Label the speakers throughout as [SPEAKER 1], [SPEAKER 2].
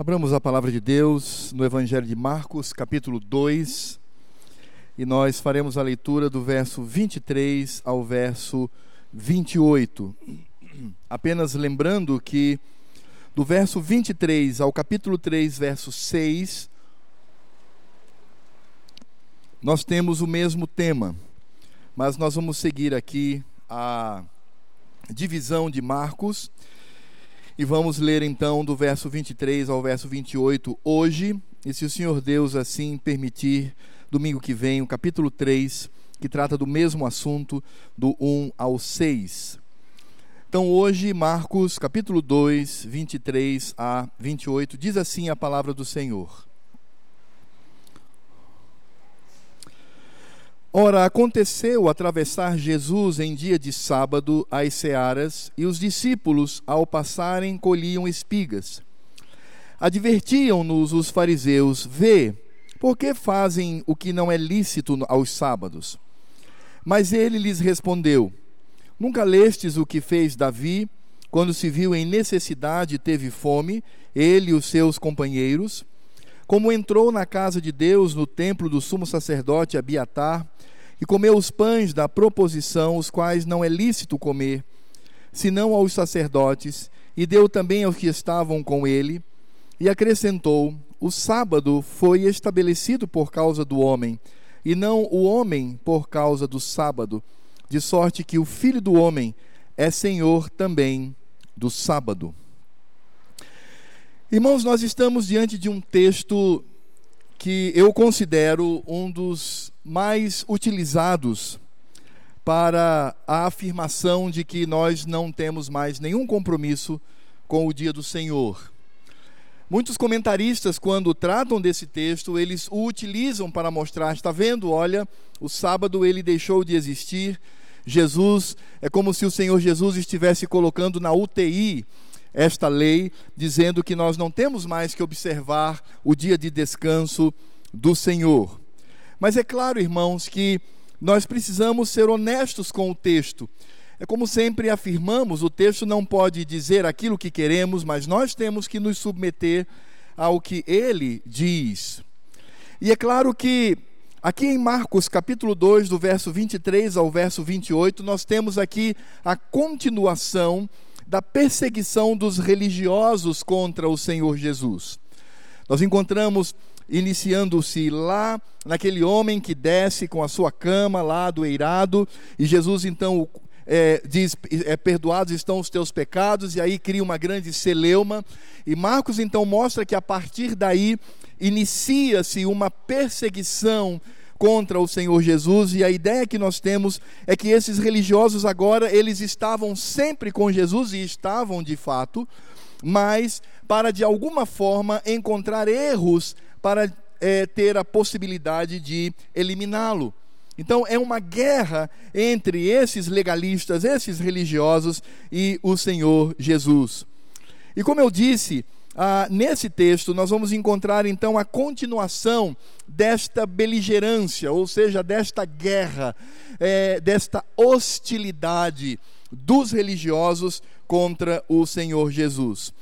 [SPEAKER 1] Abramos a palavra de Deus no Evangelho de Marcos, capítulo 2, e nós faremos a leitura do verso 23 ao verso 28. Apenas lembrando que do verso 23 ao capítulo 3, verso 6, nós temos o mesmo tema, mas nós vamos seguir aqui a divisão de Marcos e vamos ler então do verso 23 ao verso 28 hoje, e se o Senhor Deus assim permitir, domingo que vem, o capítulo 3, que trata do mesmo assunto, do 1 ao 6. Então hoje, Marcos, capítulo 2, 23 a 28, diz assim a palavra do Senhor. Ora, aconteceu atravessar Jesus em dia de sábado as searas, e os discípulos, ao passarem, colhiam espigas. Advertiam-nos os fariseus: Vê, por que fazem o que não é lícito aos sábados? Mas ele lhes respondeu: Nunca lestes o que fez Davi, quando se viu em necessidade teve fome, ele e os seus companheiros? Como entrou na casa de Deus, no templo do sumo sacerdote Abiatar, e comeu os pães da proposição, os quais não é lícito comer, senão aos sacerdotes, e deu também aos que estavam com ele, e acrescentou: O sábado foi estabelecido por causa do homem, e não o homem por causa do sábado, de sorte que o filho do homem é senhor também do sábado. Irmãos, nós estamos diante de um texto que eu considero um dos mais utilizados para a afirmação de que nós não temos mais nenhum compromisso com o dia do Senhor. Muitos comentaristas, quando tratam desse texto, eles o utilizam para mostrar, está vendo, olha, o sábado ele deixou de existir. Jesus, é como se o Senhor Jesus estivesse colocando na UTI esta lei, dizendo que nós não temos mais que observar o dia de descanso do Senhor. Mas é claro, irmãos, que nós precisamos ser honestos com o texto. É como sempre afirmamos, o texto não pode dizer aquilo que queremos, mas nós temos que nos submeter ao que ele diz. E é claro que aqui em Marcos capítulo 2, do verso 23 ao verso 28, nós temos aqui a continuação da perseguição dos religiosos contra o Senhor Jesus. Nós encontramos iniciando-se lá naquele homem que desce com a sua cama lá do eirado, e Jesus então é, diz: é, Perdoados estão os teus pecados, e aí cria uma grande celeuma. E Marcos então mostra que a partir daí inicia-se uma perseguição contra o Senhor Jesus e a ideia que nós temos é que esses religiosos agora eles estavam sempre com Jesus e estavam de fato, mas para de alguma forma encontrar erros para é, ter a possibilidade de eliminá-lo. Então é uma guerra entre esses legalistas, esses religiosos e o Senhor Jesus. E como eu disse, ah, nesse texto, nós vamos encontrar então a continuação desta beligerância, ou seja, desta guerra, é, desta hostilidade dos religiosos contra o Senhor Jesus.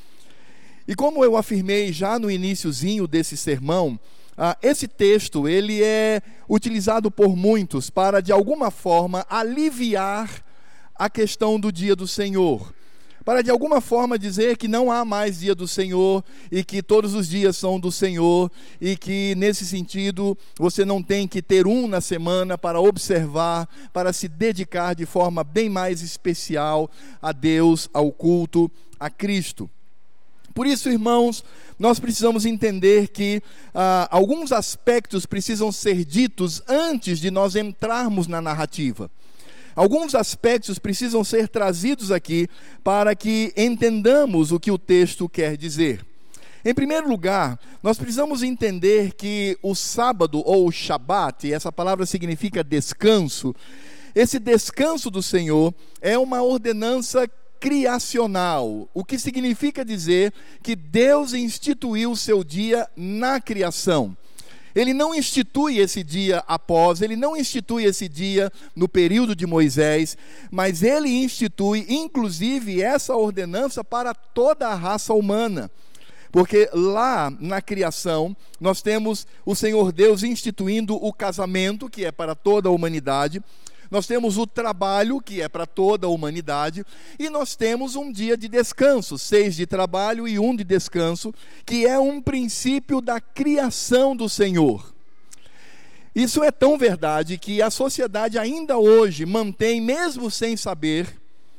[SPEAKER 1] E como eu afirmei já no iníciozinho desse sermão, ah, esse texto ele é utilizado por muitos para de alguma forma aliviar a questão do dia do Senhor para de alguma forma dizer que não há mais dia do Senhor e que todos os dias são do Senhor e que nesse sentido você não tem que ter um na semana para observar, para se dedicar de forma bem mais especial a Deus, ao culto, a Cristo. Por isso, irmãos, nós precisamos entender que ah, alguns aspectos precisam ser ditos antes de nós entrarmos na narrativa. Alguns aspectos precisam ser trazidos aqui para que entendamos o que o texto quer dizer. Em primeiro lugar, nós precisamos entender que o sábado ou Shabat, essa palavra significa descanso, esse descanso do Senhor é uma ordenança criacional, o que significa dizer que Deus instituiu o seu dia na criação. Ele não institui esse dia após, ele não institui esse dia no período de Moisés, mas ele institui, inclusive, essa ordenança para toda a raça humana. Porque lá na criação, nós temos o Senhor Deus instituindo o casamento, que é para toda a humanidade, nós temos o trabalho, que é para toda a humanidade, e nós temos um dia de descanso, seis de trabalho e um de descanso, que é um princípio da criação do Senhor. Isso é tão verdade que a sociedade ainda hoje mantém, mesmo sem saber,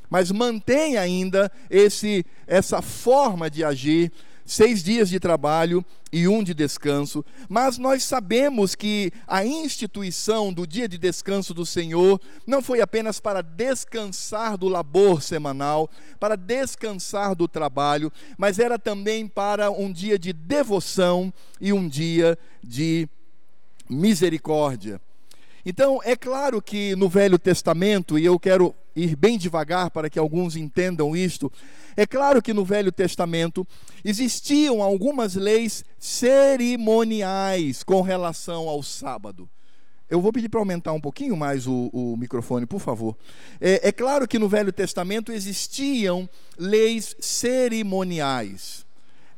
[SPEAKER 1] mas mantém ainda esse, essa forma de agir seis dias de trabalho e um de descanso, mas nós sabemos que a instituição do dia de descanso do Senhor não foi apenas para descansar do labor semanal, para descansar do trabalho, mas era também para um dia de devoção e um dia de misericórdia. Então, é claro que no Velho Testamento, e eu quero ir bem devagar para que alguns entendam isto, é claro que no Velho Testamento existiam algumas leis cerimoniais com relação ao sábado. Eu vou pedir para aumentar um pouquinho mais o, o microfone, por favor. É, é claro que no Velho Testamento existiam leis cerimoniais.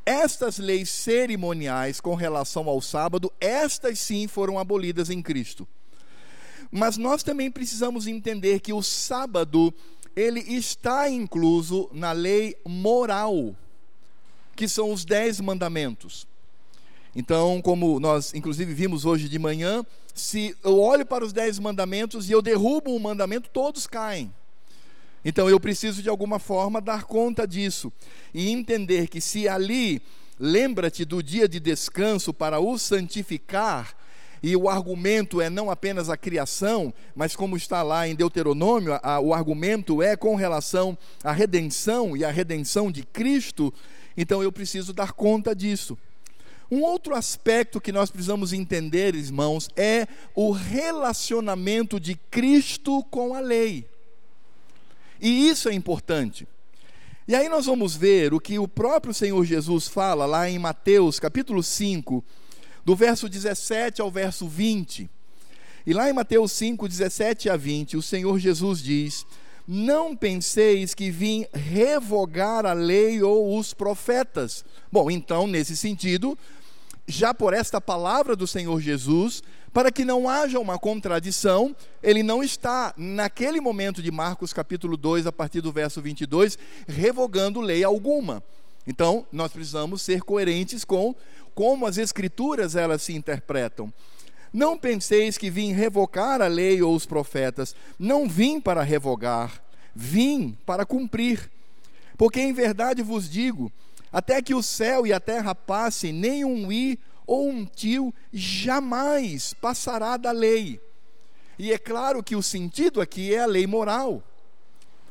[SPEAKER 1] Estas leis cerimoniais com relação ao sábado, estas sim foram abolidas em Cristo. Mas nós também precisamos entender que o sábado ele está incluso na lei moral, que são os dez mandamentos. Então, como nós inclusive vimos hoje de manhã, se eu olho para os dez mandamentos e eu derrubo um mandamento, todos caem. Então eu preciso de alguma forma dar conta disso e entender que se ali lembra-te do dia de descanso para o santificar, e o argumento é não apenas a criação, mas como está lá em Deuteronômio, a, o argumento é com relação à redenção e à redenção de Cristo, então eu preciso dar conta disso. Um outro aspecto que nós precisamos entender, irmãos, é o relacionamento de Cristo com a lei. E isso é importante. E aí nós vamos ver o que o próprio Senhor Jesus fala lá em Mateus capítulo 5, do verso 17 ao verso 20. E lá em Mateus 5, 17 a 20, o Senhor Jesus diz: Não penseis que vim revogar a lei ou os profetas. Bom, então, nesse sentido, já por esta palavra do Senhor Jesus, para que não haja uma contradição, ele não está, naquele momento de Marcos capítulo 2, a partir do verso 22, revogando lei alguma. Então, nós precisamos ser coerentes com como as escrituras elas se interpretam. Não penseis que vim revocar a lei ou os profetas, não vim para revogar, vim para cumprir. Porque em verdade vos digo, até que o céu e a terra passem, nem um i ou um tio jamais passará da lei. E é claro que o sentido aqui é a lei moral.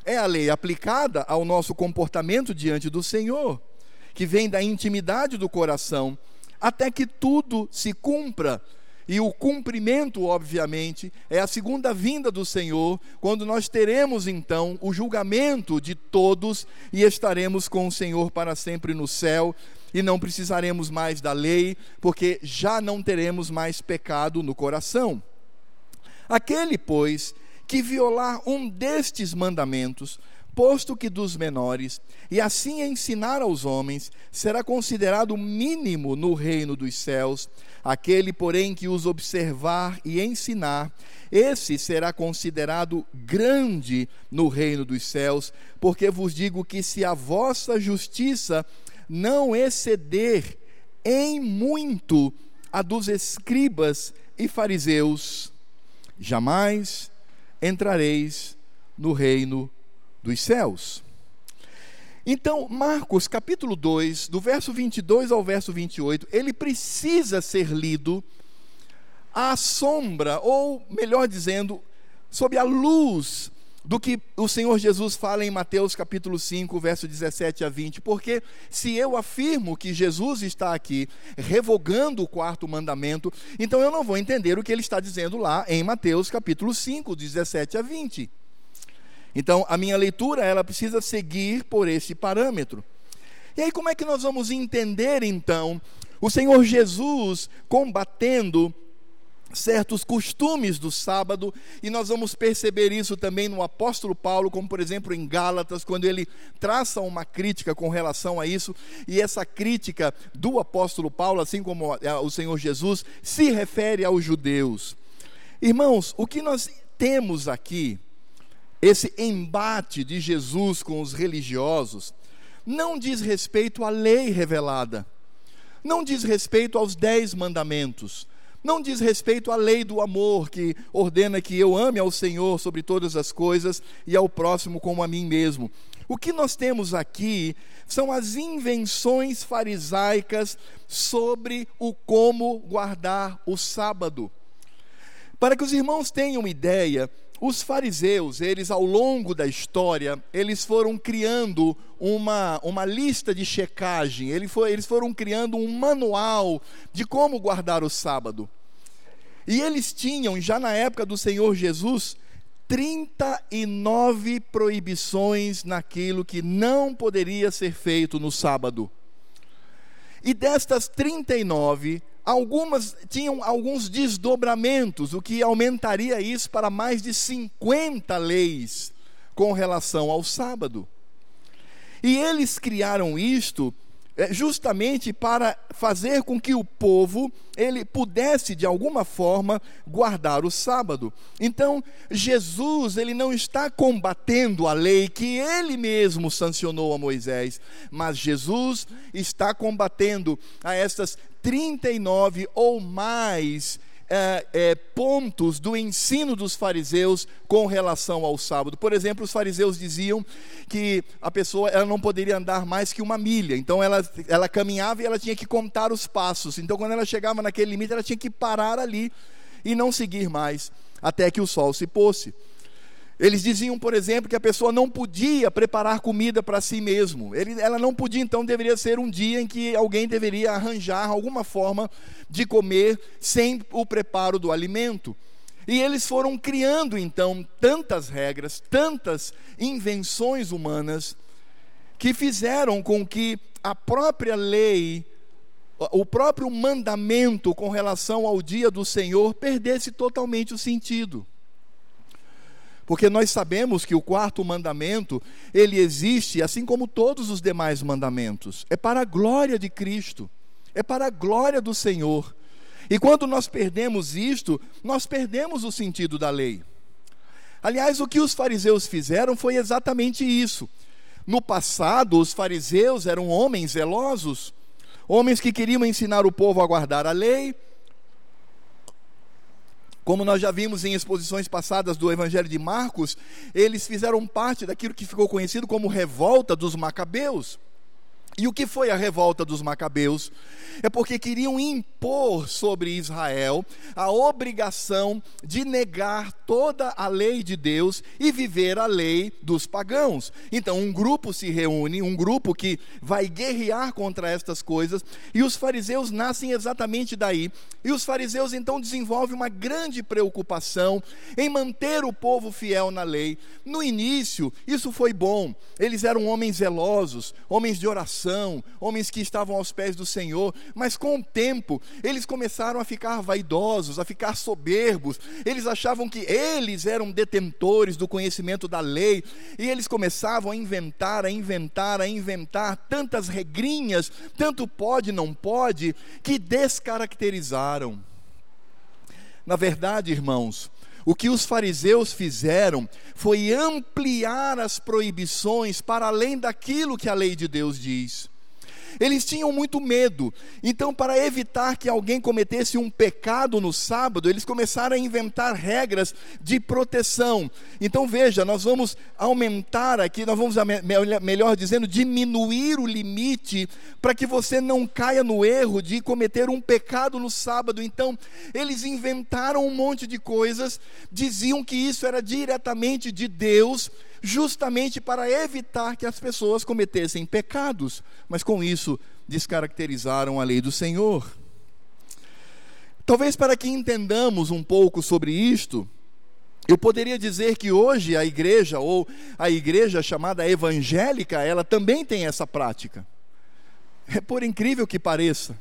[SPEAKER 1] É a lei aplicada ao nosso comportamento diante do Senhor, que vem da intimidade do coração até que tudo se cumpra. E o cumprimento, obviamente, é a segunda vinda do Senhor, quando nós teremos então o julgamento de todos e estaremos com o Senhor para sempre no céu e não precisaremos mais da lei, porque já não teremos mais pecado no coração. Aquele, pois, que violar um destes mandamentos, posto que dos menores, e assim ensinar aos homens, será considerado mínimo no reino dos céus. Aquele, porém, que os observar e ensinar, esse será considerado grande no reino dos céus, porque vos digo que se a vossa justiça não exceder em muito a dos escribas e fariseus, jamais entrareis no reino dos céus. Então, Marcos capítulo 2, do verso 22 ao verso 28, ele precisa ser lido à sombra, ou melhor dizendo, sob a luz do que o Senhor Jesus fala em Mateus capítulo 5, verso 17 a 20, porque se eu afirmo que Jesus está aqui revogando o quarto mandamento, então eu não vou entender o que ele está dizendo lá em Mateus capítulo 5, 17 a 20. Então, a minha leitura, ela precisa seguir por esse parâmetro. E aí, como é que nós vamos entender, então, o Senhor Jesus combatendo certos costumes do sábado, e nós vamos perceber isso também no apóstolo Paulo, como por exemplo em Gálatas, quando ele traça uma crítica com relação a isso, e essa crítica do apóstolo Paulo, assim como o Senhor Jesus, se refere aos judeus. Irmãos, o que nós temos aqui, esse embate de Jesus com os religiosos, não diz respeito à lei revelada, não diz respeito aos dez mandamentos, não diz respeito à lei do amor, que ordena que eu ame ao Senhor sobre todas as coisas e ao próximo como a mim mesmo. O que nós temos aqui são as invenções farisaicas sobre o como guardar o sábado. Para que os irmãos tenham ideia, os fariseus, eles ao longo da história, eles foram criando uma, uma lista de checagem, eles, eles foram criando um manual de como guardar o sábado. E eles tinham, já na época do Senhor Jesus, 39 proibições naquilo que não poderia ser feito no sábado. E destas 39, algumas tinham alguns desdobramentos, o que aumentaria isso para mais de 50 leis com relação ao sábado. E eles criaram isto é, justamente para fazer com que o povo ele pudesse de alguma forma guardar o sábado. Então, Jesus, ele não está combatendo a lei que ele mesmo sancionou a Moisés, mas Jesus está combatendo a essas 39 ou mais é, é, pontos do ensino dos fariseus com relação ao sábado. Por exemplo, os fariseus diziam que a pessoa ela não poderia andar mais que uma milha. Então ela, ela caminhava e ela tinha que contar os passos. Então quando ela chegava naquele limite, ela tinha que parar ali e não seguir mais até que o sol se pôsse. Eles diziam, por exemplo, que a pessoa não podia preparar comida para si mesmo. Ele, ela não podia, então, deveria ser um dia em que alguém deveria arranjar alguma forma de comer sem o preparo do alimento. E eles foram criando, então, tantas regras, tantas invenções humanas, que fizeram com que a própria lei, o próprio mandamento com relação ao dia do Senhor perdesse totalmente o sentido. Porque nós sabemos que o quarto mandamento, ele existe assim como todos os demais mandamentos. É para a glória de Cristo, é para a glória do Senhor. E quando nós perdemos isto, nós perdemos o sentido da lei. Aliás, o que os fariseus fizeram foi exatamente isso. No passado, os fariseus eram homens zelosos, homens que queriam ensinar o povo a guardar a lei, como nós já vimos em exposições passadas do Evangelho de Marcos, eles fizeram parte daquilo que ficou conhecido como revolta dos Macabeus. E o que foi a revolta dos Macabeus? É porque queriam impor sobre Israel a obrigação de negar toda a lei de Deus e viver a lei dos pagãos. Então, um grupo se reúne, um grupo que vai guerrear contra estas coisas, e os fariseus nascem exatamente daí. E os fariseus então desenvolvem uma grande preocupação em manter o povo fiel na lei. No início, isso foi bom. Eles eram homens zelosos, homens de oração homens que estavam aos pés do Senhor, mas com o tempo eles começaram a ficar vaidosos, a ficar soberbos, eles achavam que eles eram detentores do conhecimento da lei, e eles começavam a inventar, a inventar, a inventar tantas regrinhas, tanto pode, não pode, que descaracterizaram. Na verdade, irmãos, o que os fariseus fizeram foi ampliar as proibições para além daquilo que a lei de Deus diz. Eles tinham muito medo. Então, para evitar que alguém cometesse um pecado no sábado, eles começaram a inventar regras de proteção. Então, veja, nós vamos aumentar aqui, nós vamos, melhor dizendo, diminuir o limite para que você não caia no erro de cometer um pecado no sábado. Então, eles inventaram um monte de coisas, diziam que isso era diretamente de Deus justamente para evitar que as pessoas cometessem pecados, mas com isso descaracterizaram a lei do Senhor. Talvez para que entendamos um pouco sobre isto, eu poderia dizer que hoje a igreja, ou a igreja chamada evangélica, ela também tem essa prática. É por incrível que pareça.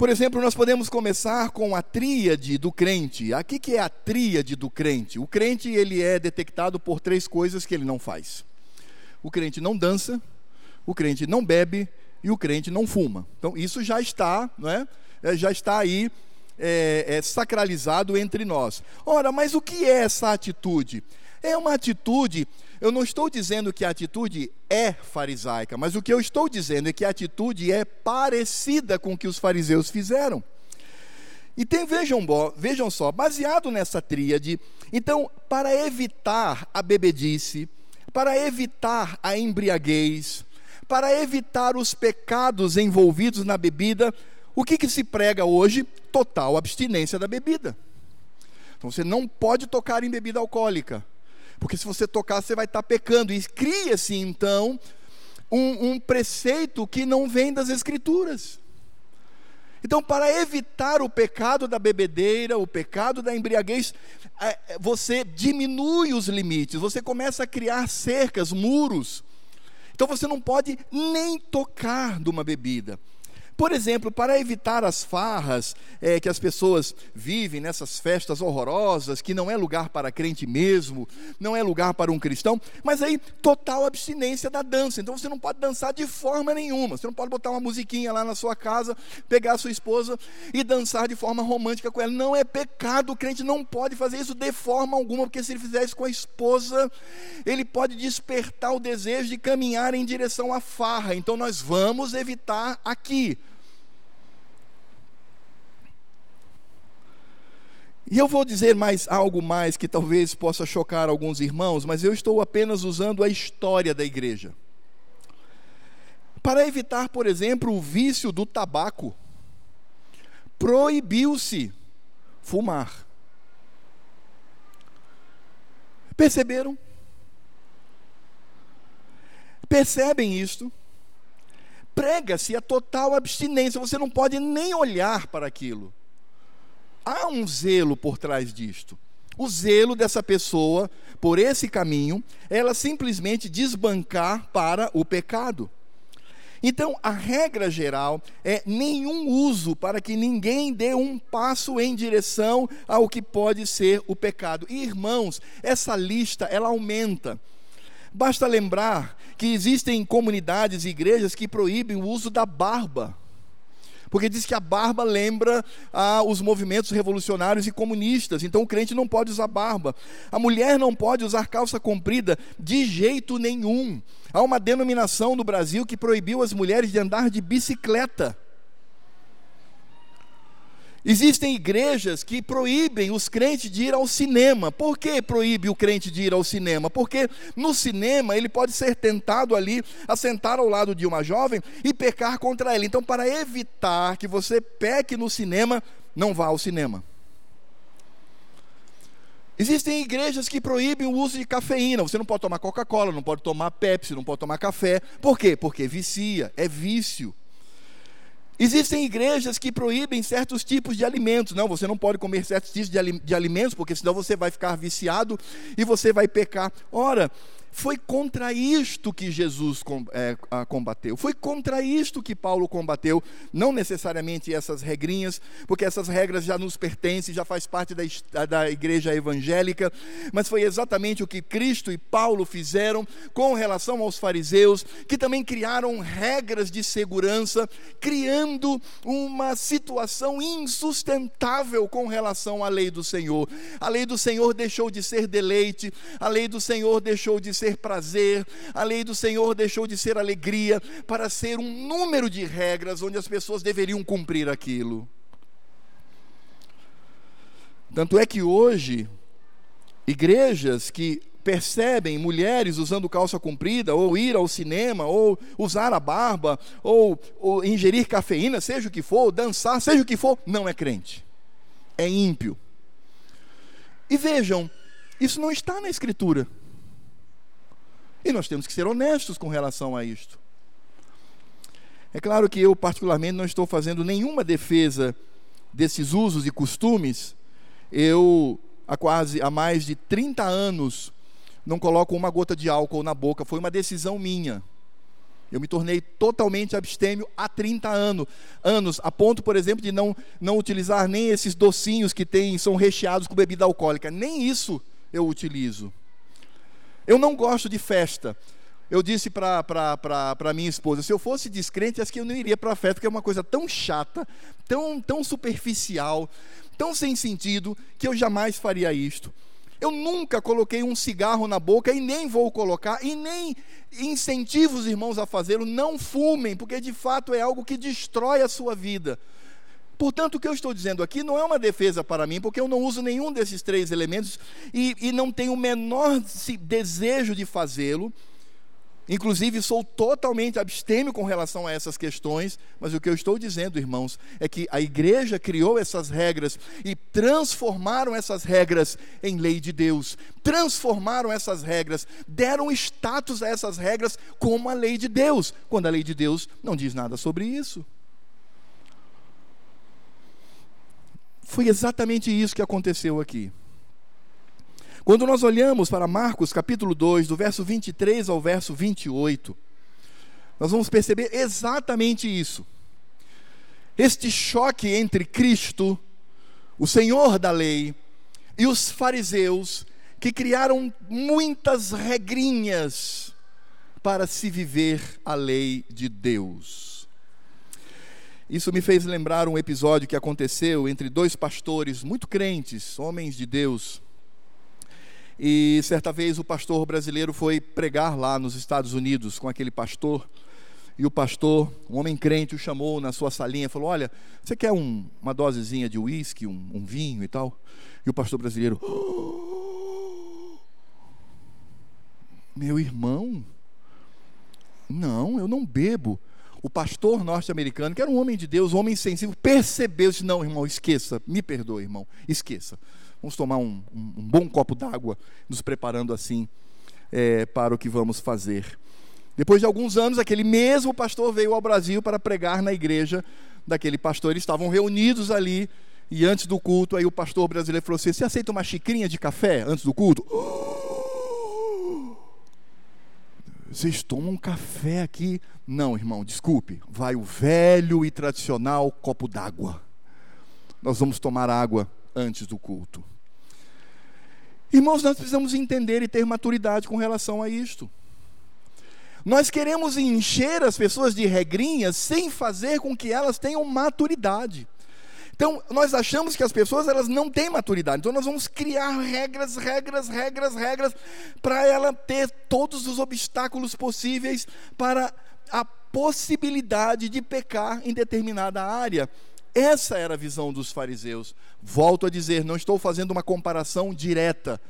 [SPEAKER 1] Por exemplo, nós podemos começar com a tríade do crente. Aqui que é a tríade do crente. O crente ele é detectado por três coisas que ele não faz. O crente não dança, o crente não bebe e o crente não fuma. Então isso já está, não é? é já está aí é, é, sacralizado entre nós. Ora, mas o que é essa atitude? É uma atitude eu não estou dizendo que a atitude é farisaica, mas o que eu estou dizendo é que a atitude é parecida com o que os fariseus fizeram. E tem, vejam, vejam só, baseado nessa tríade, então, para evitar a bebedice, para evitar a embriaguez, para evitar os pecados envolvidos na bebida, o que, que se prega hoje? Total abstinência da bebida. Então você não pode tocar em bebida alcoólica. Porque se você tocar, você vai estar pecando. E cria-se então um, um preceito que não vem das Escrituras. Então, para evitar o pecado da bebedeira, o pecado da embriaguez, é, é, você diminui os limites, você começa a criar cercas, muros. Então, você não pode nem tocar de uma bebida. Por exemplo, para evitar as farras é, que as pessoas vivem nessas festas horrorosas, que não é lugar para crente mesmo, não é lugar para um cristão, mas aí total abstinência da dança. Então você não pode dançar de forma nenhuma. Você não pode botar uma musiquinha lá na sua casa, pegar a sua esposa e dançar de forma romântica com ela. Não é pecado, o crente não pode fazer isso de forma alguma, porque se ele fizer isso com a esposa, ele pode despertar o desejo de caminhar em direção à farra. Então nós vamos evitar aqui. E eu vou dizer mais algo mais que talvez possa chocar alguns irmãos, mas eu estou apenas usando a história da igreja. Para evitar, por exemplo, o vício do tabaco, proibiu-se fumar. Perceberam? Percebem isto? Prega-se a total abstinência, você não pode nem olhar para aquilo há um zelo por trás disto. O zelo dessa pessoa por esse caminho, ela simplesmente desbancar para o pecado. Então, a regra geral é nenhum uso para que ninguém dê um passo em direção ao que pode ser o pecado. E, irmãos, essa lista ela aumenta. Basta lembrar que existem comunidades e igrejas que proíbem o uso da barba porque diz que a barba lembra ah, os movimentos revolucionários e comunistas, então o crente não pode usar barba. A mulher não pode usar calça comprida de jeito nenhum. Há uma denominação no Brasil que proibiu as mulheres de andar de bicicleta. Existem igrejas que proíbem os crentes de ir ao cinema. Por que proíbe o crente de ir ao cinema? Porque no cinema ele pode ser tentado ali a sentar ao lado de uma jovem e pecar contra ela. Então, para evitar que você peque no cinema, não vá ao cinema. Existem igrejas que proíbem o uso de cafeína. Você não pode tomar Coca-Cola, não pode tomar Pepsi, não pode tomar café. Por quê? Porque vicia, é vício. Existem igrejas que proíbem certos tipos de alimentos. Não, você não pode comer certos tipos de alimentos, porque senão você vai ficar viciado e você vai pecar. Ora, foi contra isto que Jesus é, combateu, foi contra isto que Paulo combateu, não necessariamente essas regrinhas, porque essas regras já nos pertencem, já faz parte da, da igreja evangélica, mas foi exatamente o que Cristo e Paulo fizeram com relação aos fariseus, que também criaram regras de segurança, criando uma situação insustentável com relação à lei do Senhor. A lei do Senhor deixou de ser deleite, a lei do Senhor deixou de ser prazer, a lei do Senhor deixou de ser alegria para ser um número de regras onde as pessoas deveriam cumprir aquilo. Tanto é que hoje, igrejas que percebem mulheres usando calça comprida, ou ir ao cinema, ou usar a barba, ou, ou ingerir cafeína, seja o que for, dançar, seja o que for, não é crente, é ímpio. E vejam, isso não está na Escritura. E nós temos que ser honestos com relação a isto. É claro que eu, particularmente, não estou fazendo nenhuma defesa desses usos e costumes. Eu, há quase, há mais de 30 anos, não coloco uma gota de álcool na boca. Foi uma decisão minha. Eu me tornei totalmente abstêmio há 30 anos, anos, a ponto, por exemplo, de não, não utilizar nem esses docinhos que tem, são recheados com bebida alcoólica. Nem isso eu utilizo. Eu não gosto de festa. Eu disse para minha esposa, se eu fosse descrente, acho que eu não iria para a festa, porque é uma coisa tão chata, tão, tão superficial, tão sem sentido, que eu jamais faria isto. Eu nunca coloquei um cigarro na boca e nem vou colocar, e nem incentivo os irmãos a fazê-lo. Não fumem, porque de fato é algo que destrói a sua vida. Portanto, o que eu estou dizendo aqui não é uma defesa para mim, porque eu não uso nenhum desses três elementos e, e não tenho o menor desejo de fazê-lo. Inclusive, sou totalmente abstêmio com relação a essas questões, mas o que eu estou dizendo, irmãos, é que a igreja criou essas regras e transformaram essas regras em lei de Deus, transformaram essas regras, deram status a essas regras como a lei de Deus, quando a lei de Deus não diz nada sobre isso. Foi exatamente isso que aconteceu aqui. Quando nós olhamos para Marcos capítulo 2, do verso 23 ao verso 28, nós vamos perceber exatamente isso. Este choque entre Cristo, o Senhor da lei, e os fariseus, que criaram muitas regrinhas para se viver a lei de Deus. Isso me fez lembrar um episódio que aconteceu entre dois pastores muito crentes, homens de Deus, e certa vez o pastor brasileiro foi pregar lá nos Estados Unidos com aquele pastor. E o pastor, um homem crente, o chamou na sua salinha e falou: Olha, você quer um, uma dosezinha de uísque, um, um, vinho e tal? E o pastor brasileiro: oh, Meu irmão, não, eu não bebo. O pastor norte-americano, que era um homem de Deus, um homem sensível, percebeu: disse, Não, irmão, esqueça, me perdoe, irmão, esqueça. Vamos tomar um, um, um bom copo d'água, nos preparando assim é, para o que vamos fazer. Depois de alguns anos, aquele mesmo pastor veio ao Brasil para pregar na igreja daquele pastor. Eles estavam reunidos ali e antes do culto, aí o pastor brasileiro falou assim: Você aceita uma xicrinha de café antes do culto? Vocês tomam café aqui? Não, irmão, desculpe. Vai o velho e tradicional copo d'água. Nós vamos tomar água antes do culto. Irmãos, nós precisamos entender e ter maturidade com relação a isto. Nós queremos encher as pessoas de regrinhas sem fazer com que elas tenham maturidade. Então, nós achamos que as pessoas elas não têm maturidade. Então, nós vamos criar regras, regras, regras, regras para ela ter todos os obstáculos possíveis para a possibilidade de pecar em determinada área. Essa era a visão dos fariseus. Volto a dizer, não estou fazendo uma comparação direta,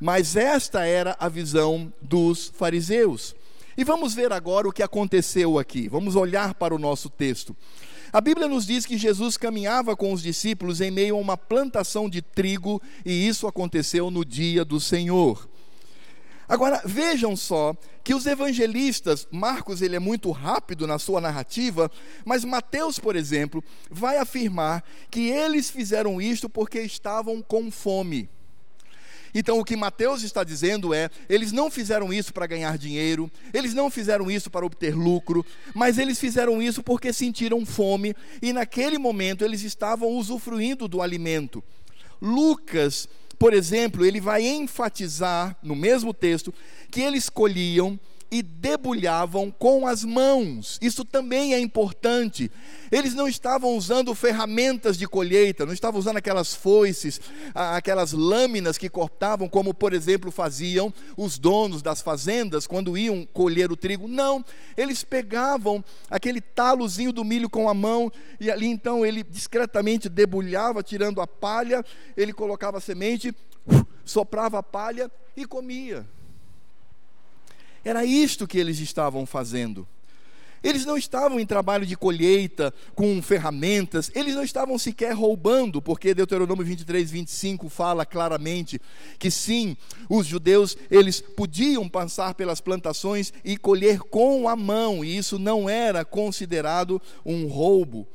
[SPEAKER 1] mas esta era a visão dos fariseus. E vamos ver agora o que aconteceu aqui. Vamos olhar para o nosso texto. A Bíblia nos diz que Jesus caminhava com os discípulos em meio a uma plantação de trigo, e isso aconteceu no dia do Senhor. Agora, vejam só que os evangelistas, Marcos ele é muito rápido na sua narrativa, mas Mateus, por exemplo, vai afirmar que eles fizeram isto porque estavam com fome. Então, o que Mateus está dizendo é: eles não fizeram isso para ganhar dinheiro, eles não fizeram isso para obter lucro, mas eles fizeram isso porque sentiram fome e, naquele momento, eles estavam usufruindo do alimento. Lucas por exemplo, ele vai enfatizar no mesmo texto que eles colhiam e debulhavam com as mãos. Isso também é importante. Eles não estavam usando ferramentas de colheita, não estavam usando aquelas foices, aquelas lâminas que cortavam, como por exemplo faziam os donos das fazendas quando iam colher o trigo. Não, eles pegavam aquele talozinho do milho com a mão e ali então ele discretamente debulhava, tirando a palha, ele colocava a semente, soprava a palha e comia. Era isto que eles estavam fazendo. Eles não estavam em trabalho de colheita com ferramentas, eles não estavam sequer roubando, porque Deuteronômio 23, 25 fala claramente que sim, os judeus eles podiam passar pelas plantações e colher com a mão, e isso não era considerado um roubo.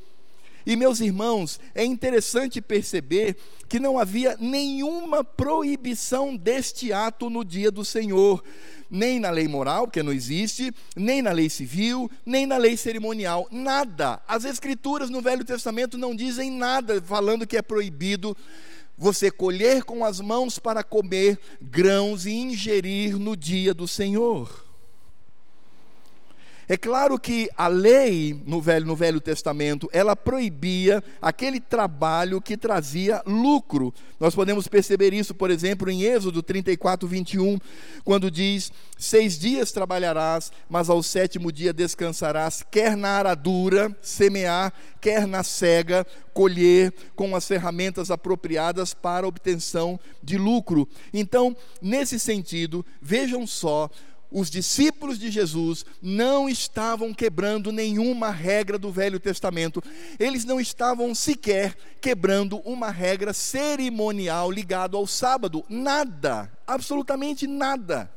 [SPEAKER 1] E meus irmãos, é interessante perceber que não havia nenhuma proibição deste ato no dia do Senhor, nem na lei moral, porque não existe, nem na lei civil, nem na lei cerimonial, nada. As escrituras no Velho Testamento não dizem nada falando que é proibido você colher com as mãos para comer grãos e ingerir no dia do Senhor. É claro que a lei no Velho, no Velho Testamento, ela proibia aquele trabalho que trazia lucro. Nós podemos perceber isso, por exemplo, em Êxodo 34, 21, quando diz: Seis dias trabalharás, mas ao sétimo dia descansarás, quer na aradura, semear, quer na cega, colher com as ferramentas apropriadas para obtenção de lucro. Então, nesse sentido, vejam só os discípulos de Jesus não estavam quebrando nenhuma regra do Velho Testamento, eles não estavam sequer quebrando uma regra cerimonial ligada ao sábado, nada, absolutamente nada.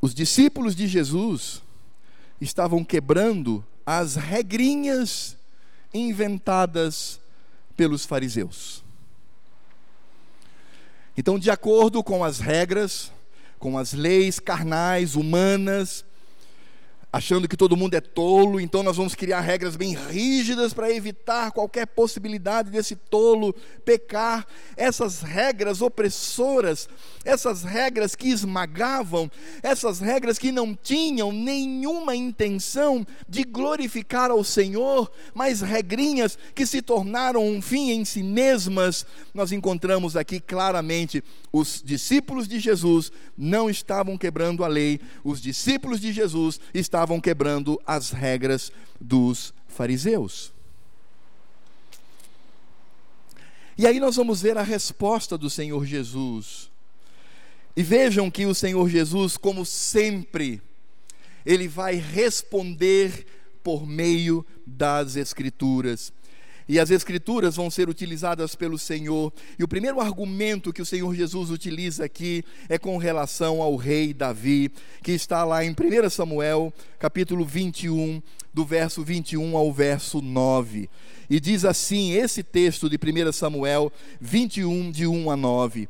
[SPEAKER 1] Os discípulos de Jesus estavam quebrando as regrinhas inventadas pelos fariseus. Então, de acordo com as regras, com as leis carnais, humanas, achando que todo mundo é tolo, então nós vamos criar regras bem rígidas para evitar qualquer possibilidade desse tolo pecar. Essas regras opressoras, essas regras que esmagavam, essas regras que não tinham nenhuma intenção de glorificar ao Senhor, mas regrinhas que se tornaram um fim em si mesmas, nós encontramos aqui claramente os discípulos de Jesus não estavam quebrando a lei, os discípulos de Jesus estavam quebrando as regras dos fariseus. E aí nós vamos ver a resposta do Senhor Jesus. E vejam que o Senhor Jesus, como sempre, ele vai responder por meio das Escrituras e as Escrituras vão ser utilizadas pelo Senhor. E o primeiro argumento que o Senhor Jesus utiliza aqui é com relação ao rei Davi, que está lá em 1 Samuel, capítulo 21, do verso 21 ao verso 9. E diz assim: esse texto de 1 Samuel 21, de 1 a 9.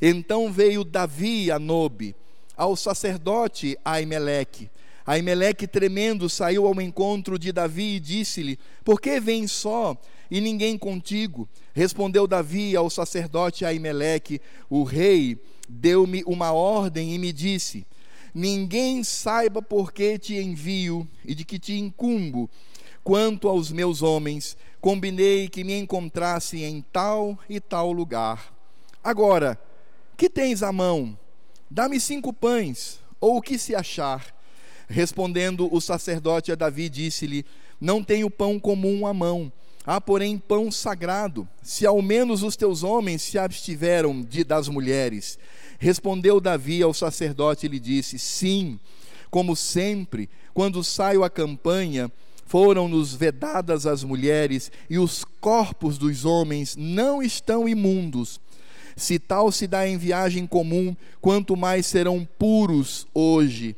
[SPEAKER 1] Então veio Davi a Nobe, ao sacerdote Aimeleque. Aimeleque tremendo saiu ao encontro de Davi e disse-lhe: Por que vem só e ninguém contigo? Respondeu Davi ao sacerdote Aimeleque: O rei deu-me uma ordem e me disse: Ninguém saiba por que te envio e de que te incumbo. Quanto aos meus homens, combinei que me encontrasse em tal e tal lugar. Agora, que tens à mão? Dá-me cinco pães, ou o que se achar Respondendo o sacerdote a Davi, disse-lhe: Não tenho pão comum à mão, há porém pão sagrado. Se ao menos os teus homens se abstiveram de, das mulheres. Respondeu Davi ao sacerdote e lhe disse: Sim, como sempre, quando saio à campanha, foram-nos vedadas as mulheres, e os corpos dos homens não estão imundos. Se tal se dá em viagem comum, quanto mais serão puros hoje.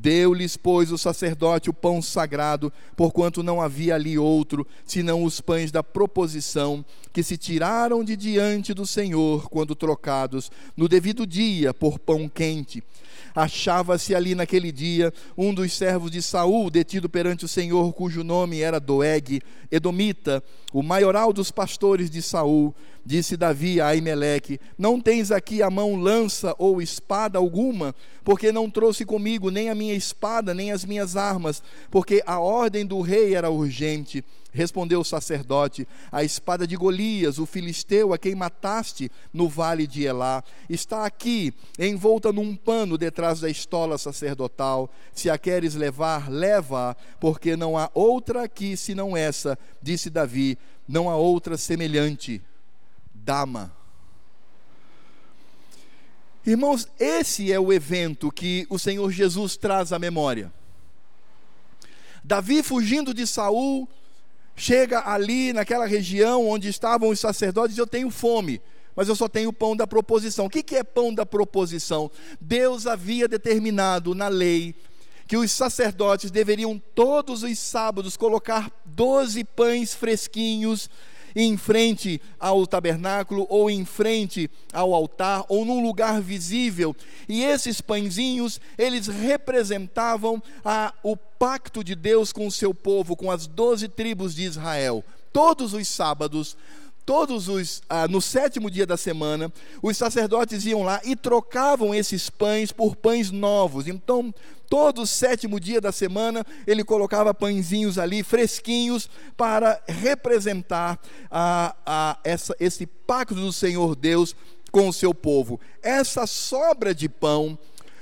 [SPEAKER 1] Deu-lhes, pois, o sacerdote o pão sagrado, porquanto não havia ali outro, senão os pães da proposição, que se tiraram de diante do Senhor, quando trocados, no devido dia, por pão quente. Achava-se ali naquele dia um dos servos de Saul, detido perante o Senhor, cujo nome era Doeg, Edomita, o maioral dos pastores de Saul. Disse Davi a Aimeleque: Não tens aqui a mão lança ou espada alguma, porque não trouxe comigo nem a minha espada, nem as minhas armas, porque a ordem do rei era urgente. Respondeu o sacerdote: A espada de Golias, o filisteu a quem mataste no vale de Elá, está aqui, envolta num pano detrás da estola sacerdotal. Se a queres levar, leva-a, porque não há outra aqui senão essa, disse Davi, não há outra semelhante. Dama. Irmãos, esse é o evento que o Senhor Jesus traz à memória. Davi fugindo de Saul, chega ali naquela região onde estavam os sacerdotes, e eu tenho fome, mas eu só tenho pão da proposição. O que é pão da proposição? Deus havia determinado na lei que os sacerdotes deveriam todos os sábados colocar doze pães fresquinhos em frente ao tabernáculo ou em frente ao altar ou num lugar visível. E esses pãezinhos, eles representavam a, o pacto de Deus com o seu povo, com as doze tribos de Israel. Todos os sábados, todos os ah, no sétimo dia da semana, os sacerdotes iam lá e trocavam esses pães por pães novos. Então, todo sétimo dia da semana, ele colocava pãezinhos ali fresquinhos para representar ah, ah, essa, esse pacto do Senhor Deus com o seu povo. Essa sobra de pão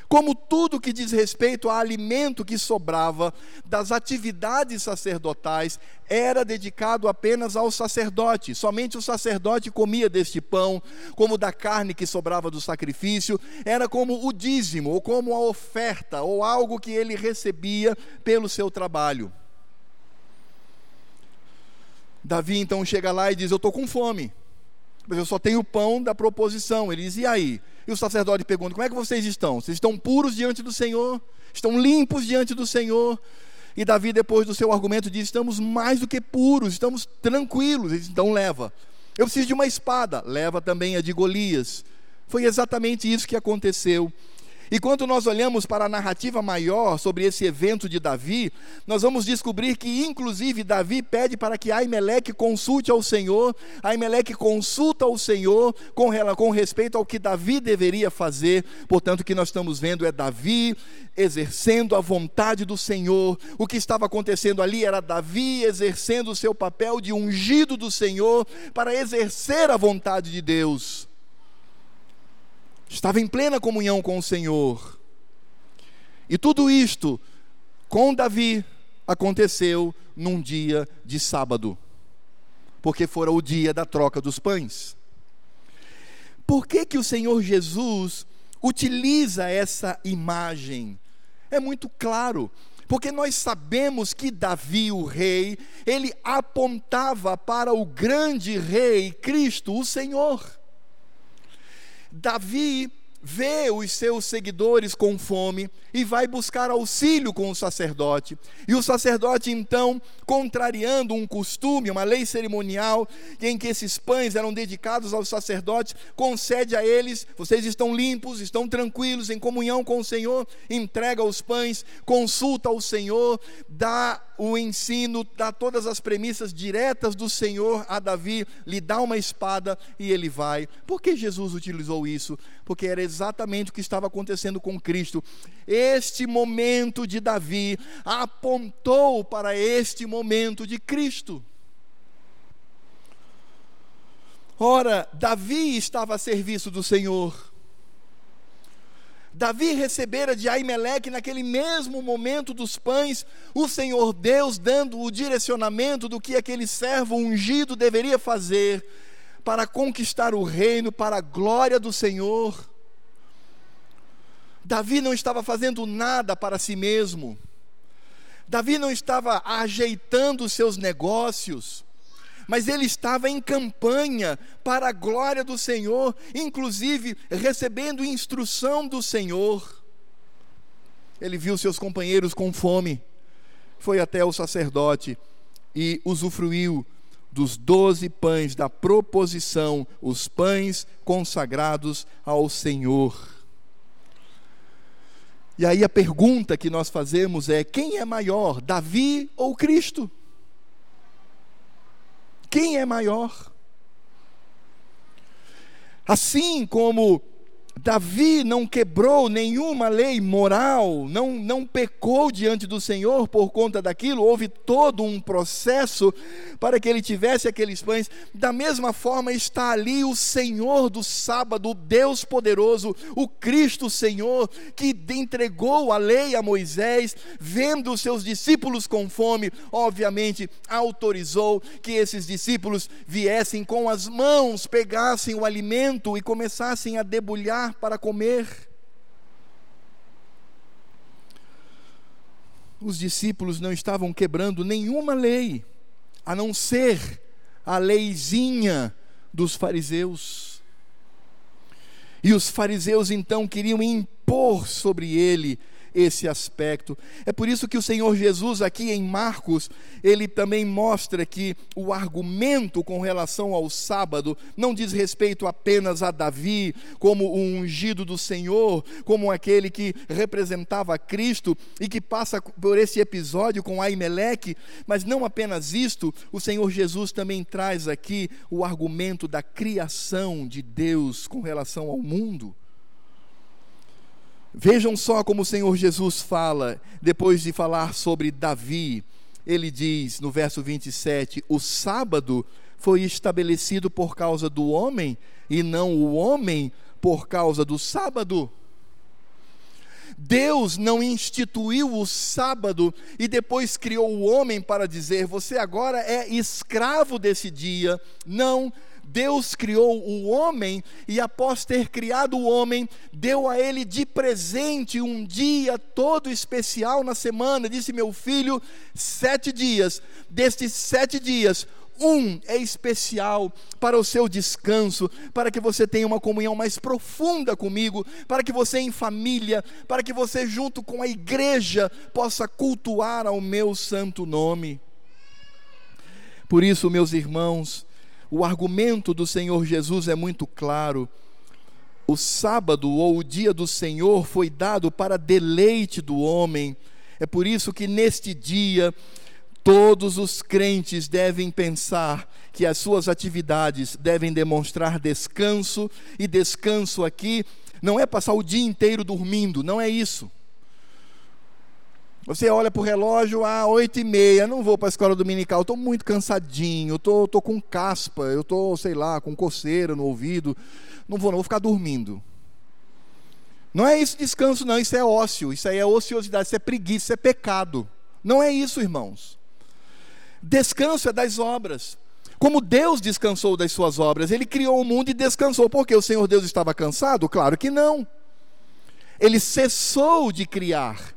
[SPEAKER 1] como tudo que diz respeito a alimento que sobrava das atividades sacerdotais era dedicado apenas ao sacerdote. Somente o sacerdote comia deste pão, como da carne que sobrava do sacrifício, era como o dízimo, ou como a oferta, ou algo que ele recebia pelo seu trabalho. Davi então chega lá e diz: Eu estou com fome, mas eu só tenho o pão da proposição. Ele diz: E aí? E o sacerdote pergunta: Como é que vocês estão? Vocês estão puros diante do Senhor? Estão limpos diante do Senhor? E Davi, depois do seu argumento, diz: Estamos mais do que puros, estamos tranquilos. Ele diz, então leva. Eu preciso de uma espada. Leva também a de Golias. Foi exatamente isso que aconteceu. E quando nós olhamos para a narrativa maior sobre esse evento de Davi, nós vamos descobrir que, inclusive, Davi pede para que Aimeleque consulte ao Senhor, Aimeleque consulta ao Senhor com, com respeito ao que Davi deveria fazer. Portanto, o que nós estamos vendo é Davi exercendo a vontade do Senhor. O que estava acontecendo ali era Davi exercendo o seu papel de ungido do Senhor para exercer a vontade de Deus estava em plena comunhão com o Senhor. E tudo isto com Davi aconteceu num dia de sábado, porque fora o dia da troca dos pães. Por que que o Senhor Jesus utiliza essa imagem? É muito claro, porque nós sabemos que Davi, o rei, ele apontava para o grande rei Cristo, o Senhor. Davi vê os seus seguidores com fome e vai buscar auxílio com o sacerdote. E o sacerdote, então, contrariando um costume, uma lei cerimonial, em que esses pães eram dedicados aos sacerdotes, concede a eles: vocês estão limpos, estão tranquilos, em comunhão com o Senhor, entrega os pães, consulta o Senhor, dá o ensino, dá todas as premissas diretas do Senhor a Davi, lhe dá uma espada e ele vai. Por que Jesus utilizou isso? Porque era exatamente o que estava acontecendo com Cristo. Este momento de Davi apontou para este momento de Cristo. Ora, Davi estava a serviço do Senhor. Davi recebera de Aimeleque naquele mesmo momento dos pães, o Senhor Deus dando o direcionamento do que aquele servo ungido deveria fazer para conquistar o reino para a glória do Senhor. Davi não estava fazendo nada para si mesmo. Davi não estava ajeitando os seus negócios mas ele estava em campanha para a glória do Senhor, inclusive recebendo instrução do Senhor. Ele viu seus companheiros com fome, foi até o sacerdote e usufruiu dos doze pães da proposição, os pães consagrados ao Senhor. E aí a pergunta que nós fazemos é: quem é maior, Davi ou Cristo? Quem é maior? Assim como Davi não quebrou nenhuma lei moral, não, não pecou diante do Senhor por conta daquilo, houve todo um processo para que ele tivesse aqueles pães. Da mesma forma está ali o Senhor do sábado, o Deus poderoso, o Cristo Senhor, que entregou a lei a Moisés, vendo os seus discípulos com fome, obviamente autorizou que esses discípulos viessem com as mãos, pegassem o alimento e começassem a debulhar para comer. Os discípulos não estavam quebrando nenhuma lei, a não ser a leizinha dos fariseus. E os fariseus então queriam impor sobre ele esse aspecto. É por isso que o Senhor Jesus, aqui em Marcos, ele também mostra que o argumento com relação ao sábado não diz respeito apenas a Davi, como o ungido do Senhor, como aquele que representava Cristo e que passa por esse episódio com Aimeleque, mas não apenas isto, o Senhor Jesus também traz aqui o argumento da criação de Deus com relação ao mundo. Vejam só como o Senhor Jesus fala, depois de falar sobre Davi, ele diz no verso 27: O sábado foi estabelecido por causa do homem e não o homem por causa do sábado. Deus não instituiu o sábado e depois criou o homem para dizer: você agora é escravo desse dia. Não, Deus criou o homem e, após ter criado o homem, deu a ele de presente um dia todo especial na semana. Disse: Meu filho, sete dias, destes sete dias, um é especial para o seu descanso, para que você tenha uma comunhão mais profunda comigo, para que você em família, para que você junto com a igreja possa cultuar ao meu santo nome. Por isso, meus irmãos, o argumento do Senhor Jesus é muito claro. O sábado ou o dia do Senhor foi dado para deleite do homem. É por isso que neste dia todos os crentes devem pensar que as suas atividades devem demonstrar descanso, e descanso aqui não é passar o dia inteiro dormindo, não é isso. Você olha para o relógio, ah, oito e meia, não vou para a escola dominical, estou muito cansadinho, estou tô, tô com caspa, eu estou, sei lá, com coceira no ouvido, não vou não, vou ficar dormindo. Não é isso descanso não, isso é ócio, isso aí é ociosidade, isso é preguiça, isso é pecado. Não é isso, irmãos. Descanso é das obras. Como Deus descansou das suas obras, Ele criou o mundo e descansou. Porque o Senhor Deus estava cansado? Claro que não. Ele cessou de criar.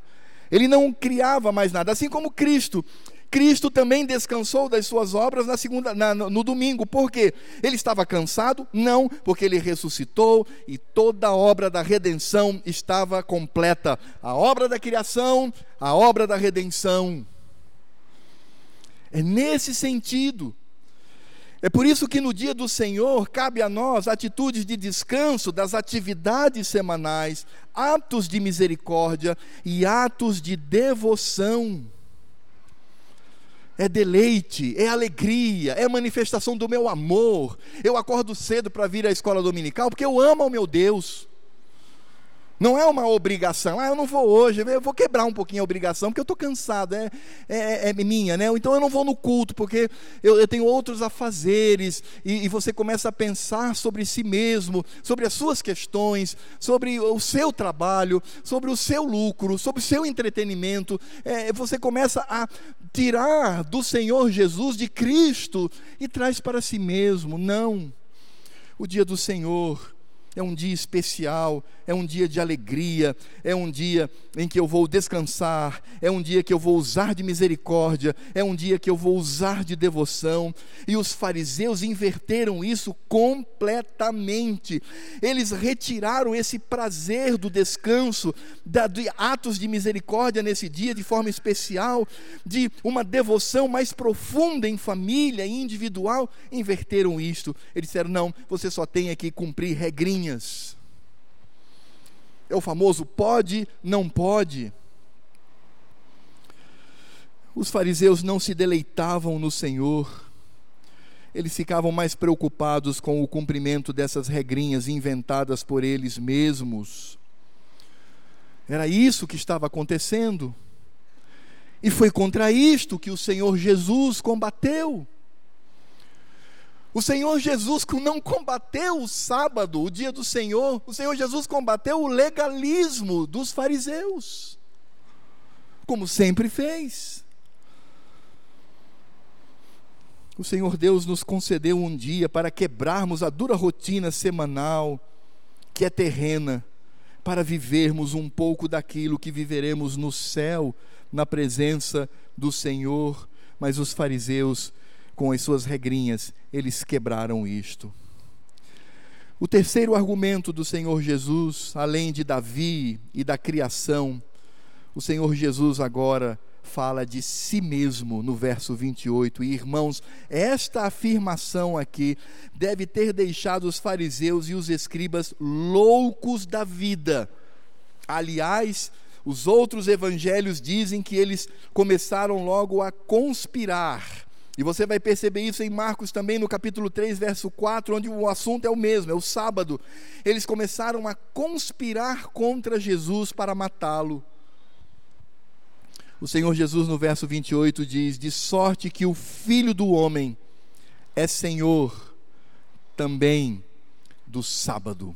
[SPEAKER 1] Ele não criava mais nada, assim como Cristo. Cristo também descansou das suas obras na segunda, na, no domingo. Por quê? Ele estava cansado? Não, porque ele ressuscitou e toda a obra da redenção estava completa. A obra da criação, a obra da redenção. É nesse sentido é por isso que no dia do Senhor cabe a nós atitudes de descanso das atividades semanais, atos de misericórdia e atos de devoção. É deleite, é alegria, é manifestação do meu amor. Eu acordo cedo para vir à escola dominical porque eu amo ao meu Deus. Não é uma obrigação. Ah, eu não vou hoje, eu vou quebrar um pouquinho a obrigação, porque eu estou cansado, é, é, é, minha, né? Então eu não vou no culto, porque eu, eu tenho outros afazeres, e, e, você começa a pensar sobre si mesmo, sobre as suas questões, sobre o seu trabalho, sobre o seu lucro, sobre o seu entretenimento. É, você começa a tirar do Senhor Jesus, de Cristo, e traz para si mesmo. Não. O dia do Senhor é um dia especial, é um dia de alegria, é um dia em que eu vou descansar, é um dia que eu vou usar de misericórdia, é um dia que eu vou usar de devoção. E os fariseus inverteram isso completamente. Eles retiraram esse prazer do descanso, de atos de misericórdia nesse dia de forma especial, de uma devoção mais profunda em família e individual, inverteram isto. Eles disseram: não, você só tem que cumprir regrinhas é o famoso pode, não pode. Os fariseus não se deleitavam no Senhor, eles ficavam mais preocupados com o cumprimento dessas regrinhas inventadas por eles mesmos. Era isso que estava acontecendo. E foi contra isto que o Senhor Jesus combateu. O Senhor Jesus não combateu o sábado, o dia do Senhor, o Senhor Jesus combateu o legalismo dos fariseus, como sempre fez. O Senhor Deus nos concedeu um dia para quebrarmos a dura rotina semanal, que é terrena, para vivermos um pouco daquilo que viveremos no céu, na presença do Senhor. Mas os fariseus com as suas regrinhas, eles quebraram isto. O terceiro argumento do Senhor Jesus, além de Davi e da criação, o Senhor Jesus agora fala de si mesmo no verso 28. E irmãos, esta afirmação aqui deve ter deixado os fariseus e os escribas loucos da vida. Aliás, os outros evangelhos dizem que eles começaram logo a conspirar. E você vai perceber isso em Marcos também, no capítulo 3, verso 4, onde o assunto é o mesmo, é o sábado. Eles começaram a conspirar contra Jesus para matá-lo. O Senhor Jesus, no verso 28, diz: De sorte que o filho do homem é senhor também do sábado.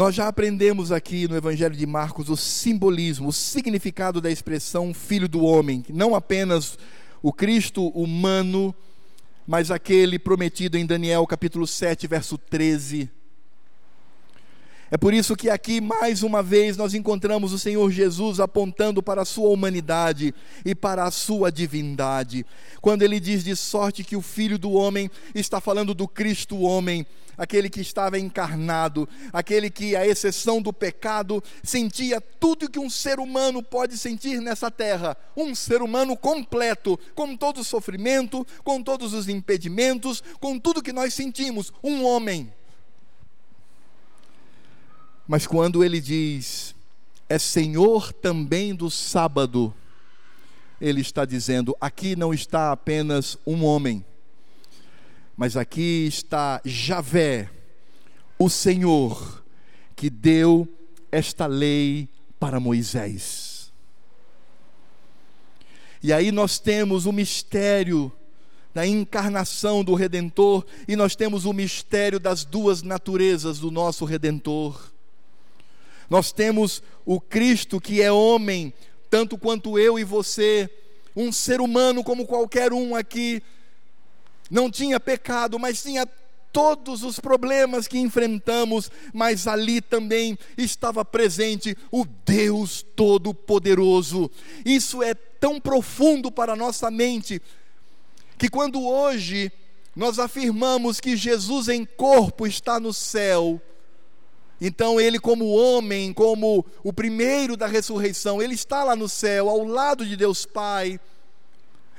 [SPEAKER 1] Nós já aprendemos aqui no Evangelho de Marcos o simbolismo, o significado da expressão filho do homem, não apenas o Cristo humano, mas aquele prometido em Daniel capítulo 7, verso 13 é por isso que aqui, mais uma vez, nós encontramos o Senhor Jesus apontando para a sua humanidade e para a sua divindade. Quando ele diz de sorte que o Filho do Homem está falando do Cristo homem, aquele que estava encarnado, aquele que, à exceção do pecado, sentia tudo que um ser humano pode sentir nessa terra. Um ser humano completo, com todo o sofrimento, com todos os impedimentos, com tudo que nós sentimos. Um homem mas quando ele diz, é Senhor também do sábado, ele está dizendo: aqui não está apenas um homem, mas aqui está Javé, o Senhor, que deu esta lei para Moisés. E aí nós temos o mistério da encarnação do Redentor, e nós temos o mistério das duas naturezas do nosso Redentor. Nós temos o Cristo que é homem, tanto quanto eu e você, um ser humano como qualquer um aqui, não tinha pecado, mas tinha todos os problemas que enfrentamos, mas ali também estava presente o Deus Todo-Poderoso. Isso é tão profundo para a nossa mente, que quando hoje nós afirmamos que Jesus em corpo está no céu, então ele, como homem, como o primeiro da ressurreição, ele está lá no céu, ao lado de Deus Pai,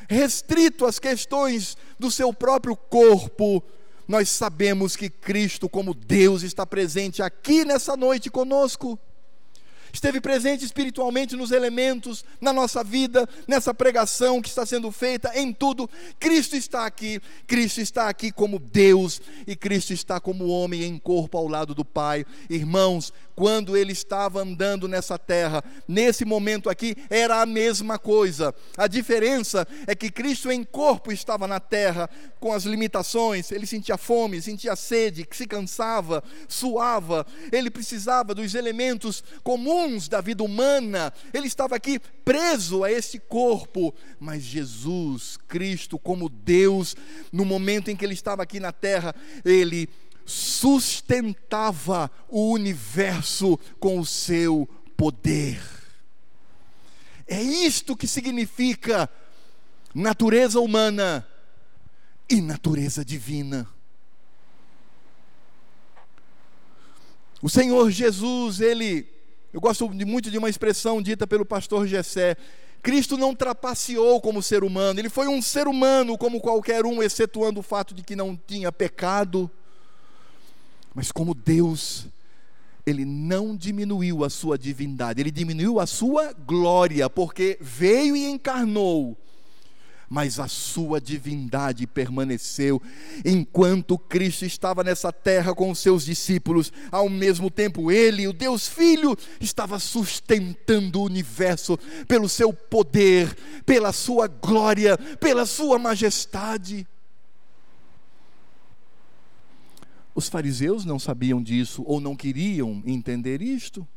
[SPEAKER 1] restrito às questões do seu próprio corpo. Nós sabemos que Cristo, como Deus, está presente aqui nessa noite conosco esteve presente espiritualmente nos elementos, na nossa vida, nessa pregação que está sendo feita, em tudo. Cristo está aqui, Cristo está aqui como Deus e Cristo está como homem em corpo ao lado do Pai. Irmãos, quando ele estava andando nessa terra, nesse momento aqui, era a mesma coisa. A diferença é que Cristo em corpo estava na terra, com as limitações, ele sentia fome, sentia sede, se cansava, suava, ele precisava dos elementos comuns da vida humana, ele estava aqui preso a esse corpo, mas Jesus, Cristo, como Deus, no momento em que ele estava aqui na terra, ele sustentava o universo com o seu poder. É isto que significa natureza humana e natureza divina. O Senhor Jesus, ele, eu gosto muito de uma expressão dita pelo pastor Gessé, Cristo não trapaceou como ser humano, ele foi um ser humano como qualquer um, excetuando o fato de que não tinha pecado. Mas como Deus, ele não diminuiu a sua divindade, ele diminuiu a sua glória, porque veio e encarnou mas a sua divindade permaneceu. Enquanto Cristo estava nessa terra com os seus discípulos, ao mesmo tempo ele, o Deus Filho, estava sustentando o universo pelo seu poder, pela sua glória, pela sua majestade. Os fariseus não sabiam disso ou não queriam entender isto.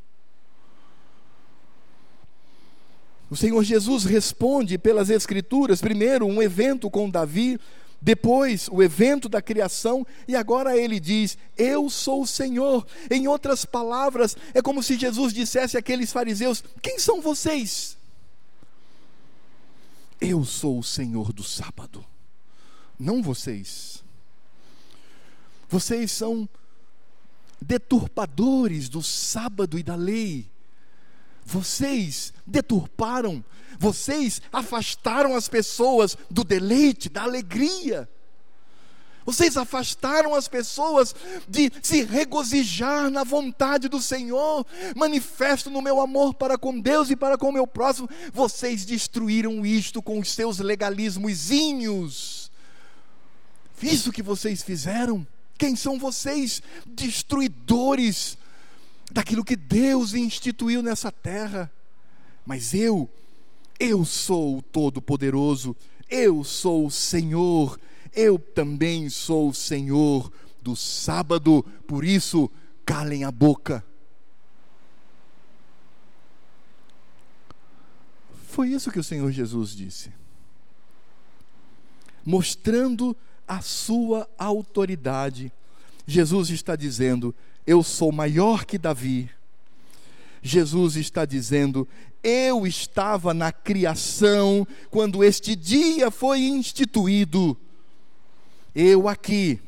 [SPEAKER 1] O Senhor Jesus responde pelas Escrituras, primeiro um evento com Davi, depois o evento da criação, e agora ele diz: Eu sou o Senhor. Em outras palavras, é como se Jesus dissesse àqueles fariseus: Quem são vocês? Eu sou o Senhor do sábado, não vocês. Vocês são deturpadores do sábado e da lei. Vocês deturparam, vocês afastaram as pessoas do deleite, da alegria. Vocês afastaram as pessoas de se regozijar na vontade do Senhor. Manifesto no meu amor para com Deus e para com o meu próximo. Vocês destruíram isto com os seus legalismozinhos. Isso que vocês fizeram. Quem são vocês? Destruidores daquilo que Deus instituiu nessa terra. Mas eu, eu sou o Todo-Poderoso, eu sou o Senhor eu também sou o Senhor do sábado, por isso calem a boca. Foi isso que o Senhor Jesus disse. Mostrando a sua autoridade. Jesus está dizendo: Eu sou maior que Davi. Jesus está dizendo: Eu estava na criação quando este dia foi instituído eu aqui,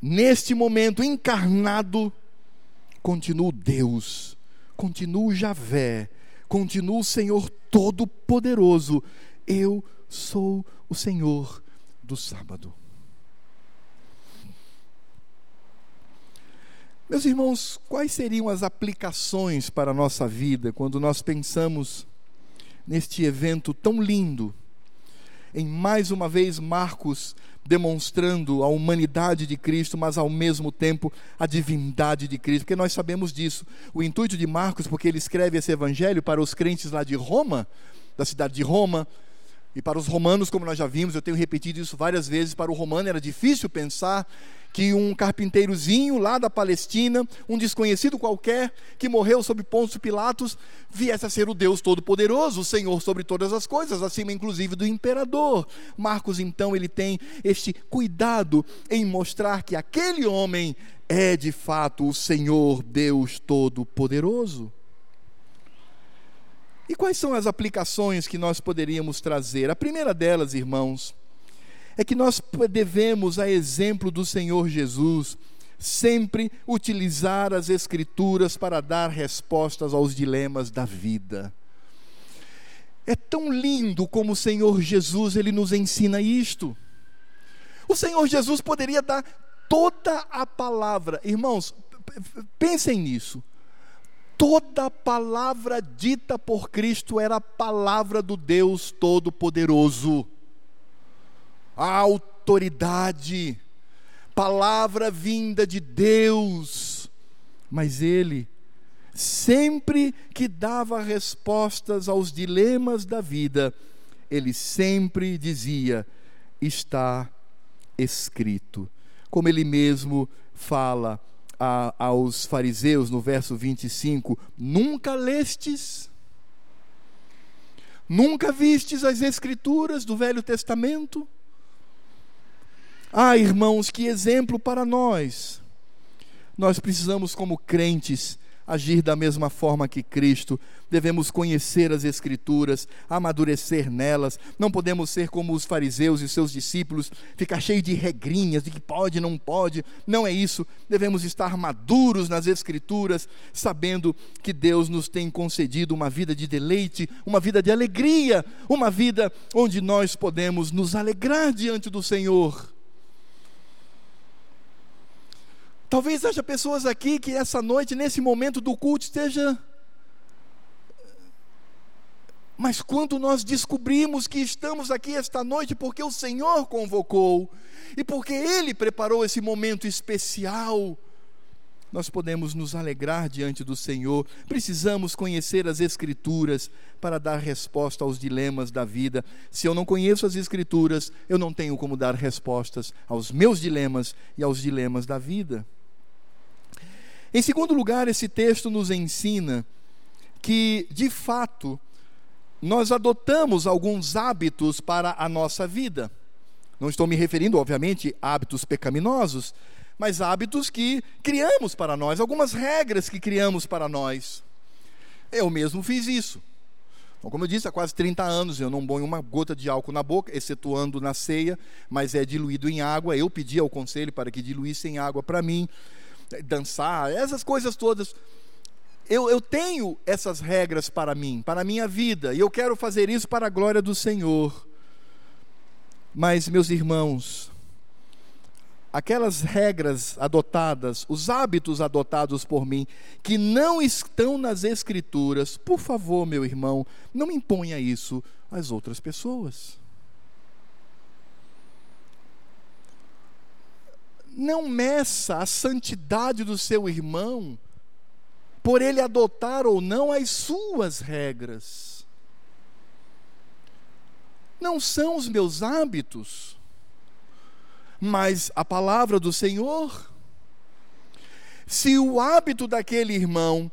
[SPEAKER 1] neste momento encarnado, continuo Deus, continuo Javé, continuo o Senhor Todo-Poderoso. Eu sou o Senhor do sábado. Meus irmãos, quais seriam as aplicações para a nossa vida quando nós pensamos neste evento tão lindo em mais uma vez Marcos demonstrando a humanidade de Cristo, mas ao mesmo tempo a divindade de Cristo, porque nós sabemos disso. O intuito de Marcos, porque ele escreve esse evangelho para os crentes lá de Roma, da cidade de Roma, e para os romanos, como nós já vimos, eu tenho repetido isso várias vezes, para o romano era difícil pensar que um carpinteirozinho lá da Palestina, um desconhecido qualquer, que morreu sob Pôncio Pilatos, viesse a ser o Deus Todo-Poderoso, o Senhor sobre todas as coisas, acima inclusive do imperador. Marcos, então, ele tem este cuidado em mostrar que aquele homem é de fato o Senhor Deus Todo-Poderoso. E quais são as aplicações que nós poderíamos trazer? A primeira delas, irmãos, é que nós devemos, a exemplo do Senhor Jesus, sempre utilizar as Escrituras para dar respostas aos dilemas da vida. É tão lindo como o Senhor Jesus ele nos ensina isto. O Senhor Jesus poderia dar toda a palavra, irmãos, pensem nisso. Toda palavra dita por Cristo era a palavra do Deus Todo-Poderoso a autoridade, palavra vinda de Deus, mas ele, sempre que dava respostas aos dilemas da vida, ele sempre dizia: está escrito. Como ele mesmo fala a, aos fariseus no verso 25: Nunca lestes? Nunca vistes as Escrituras do Velho Testamento? Ah, irmãos, que exemplo para nós. Nós precisamos, como crentes, agir da mesma forma que Cristo. Devemos conhecer as Escrituras, amadurecer nelas. Não podemos ser como os fariseus e seus discípulos, ficar cheio de regrinhas de que pode, não pode. Não é isso. Devemos estar maduros nas Escrituras, sabendo que Deus nos tem concedido uma vida de deleite, uma vida de alegria, uma vida onde nós podemos nos alegrar diante do Senhor Talvez haja pessoas aqui que essa noite, nesse momento do culto, esteja. Mas quando nós descobrimos que estamos aqui esta noite porque o Senhor convocou e porque Ele preparou esse momento especial, nós podemos nos alegrar diante do Senhor. Precisamos conhecer as Escrituras para dar resposta aos dilemas da vida. Se eu não conheço as Escrituras, eu não tenho como dar respostas aos meus dilemas e aos dilemas da vida. Em segundo lugar, esse texto nos ensina que, de fato, nós adotamos alguns hábitos para a nossa vida. Não estou me referindo, obviamente, a hábitos pecaminosos, mas hábitos que criamos para nós, algumas regras que criamos para nós. Eu mesmo fiz isso. Então, como eu disse, há quase 30 anos eu não ponho uma gota de álcool na boca, excetuando na ceia, mas é diluído em água. Eu pedi ao conselho para que diluíssem água para mim dançar, essas coisas todas. eu, eu tenho essas regras para mim, para a minha vida, e eu quero fazer isso para a glória do Senhor. Mas, meus irmãos, aquelas regras adotadas, os hábitos adotados por mim, que não estão nas Escrituras, por favor, meu irmão, não imponha isso às outras pessoas. Não meça a santidade do seu irmão por ele adotar ou não as suas regras. Não são os meus hábitos, mas a palavra do Senhor. Se o hábito daquele irmão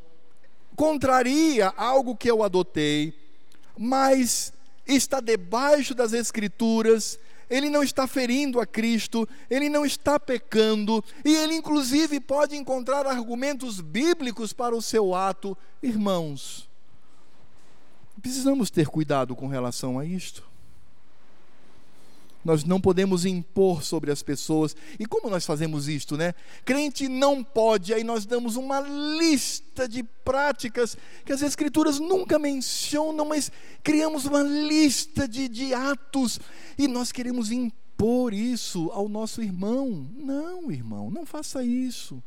[SPEAKER 1] contraria algo que eu adotei, mas está debaixo das Escrituras, ele não está ferindo a Cristo, ele não está pecando, e ele inclusive pode encontrar argumentos bíblicos para o seu ato. Irmãos, precisamos ter cuidado com relação a isto. Nós não podemos impor sobre as pessoas. E como nós fazemos isto, né? Crente não pode, aí nós damos uma lista de práticas que as Escrituras nunca mencionam, mas criamos uma lista de, de atos e nós queremos impor isso ao nosso irmão. Não, irmão, não faça isso.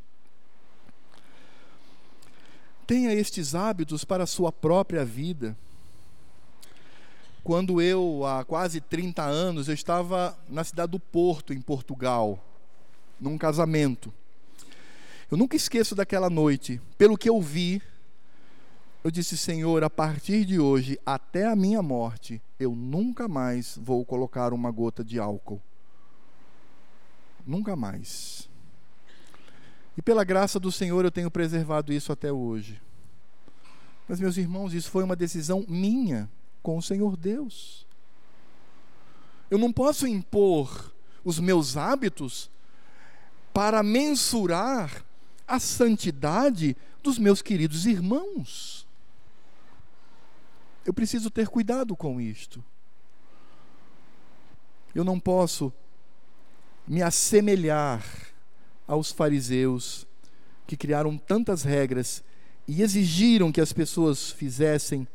[SPEAKER 1] Tenha estes hábitos para a sua própria vida. Quando eu, há quase 30 anos, eu estava na cidade do Porto, em Portugal, num casamento. Eu nunca esqueço daquela noite. Pelo que eu vi, eu disse: Senhor, a partir de hoje, até a minha morte, eu nunca mais vou colocar uma gota de álcool. Nunca mais. E pela graça do Senhor, eu tenho preservado isso até hoje. Mas, meus irmãos, isso foi uma decisão minha com o Senhor Deus. Eu não posso impor os meus hábitos para mensurar a santidade dos meus queridos irmãos. Eu preciso ter cuidado com isto. Eu não posso me assemelhar aos fariseus que criaram tantas regras e exigiram que as pessoas fizessem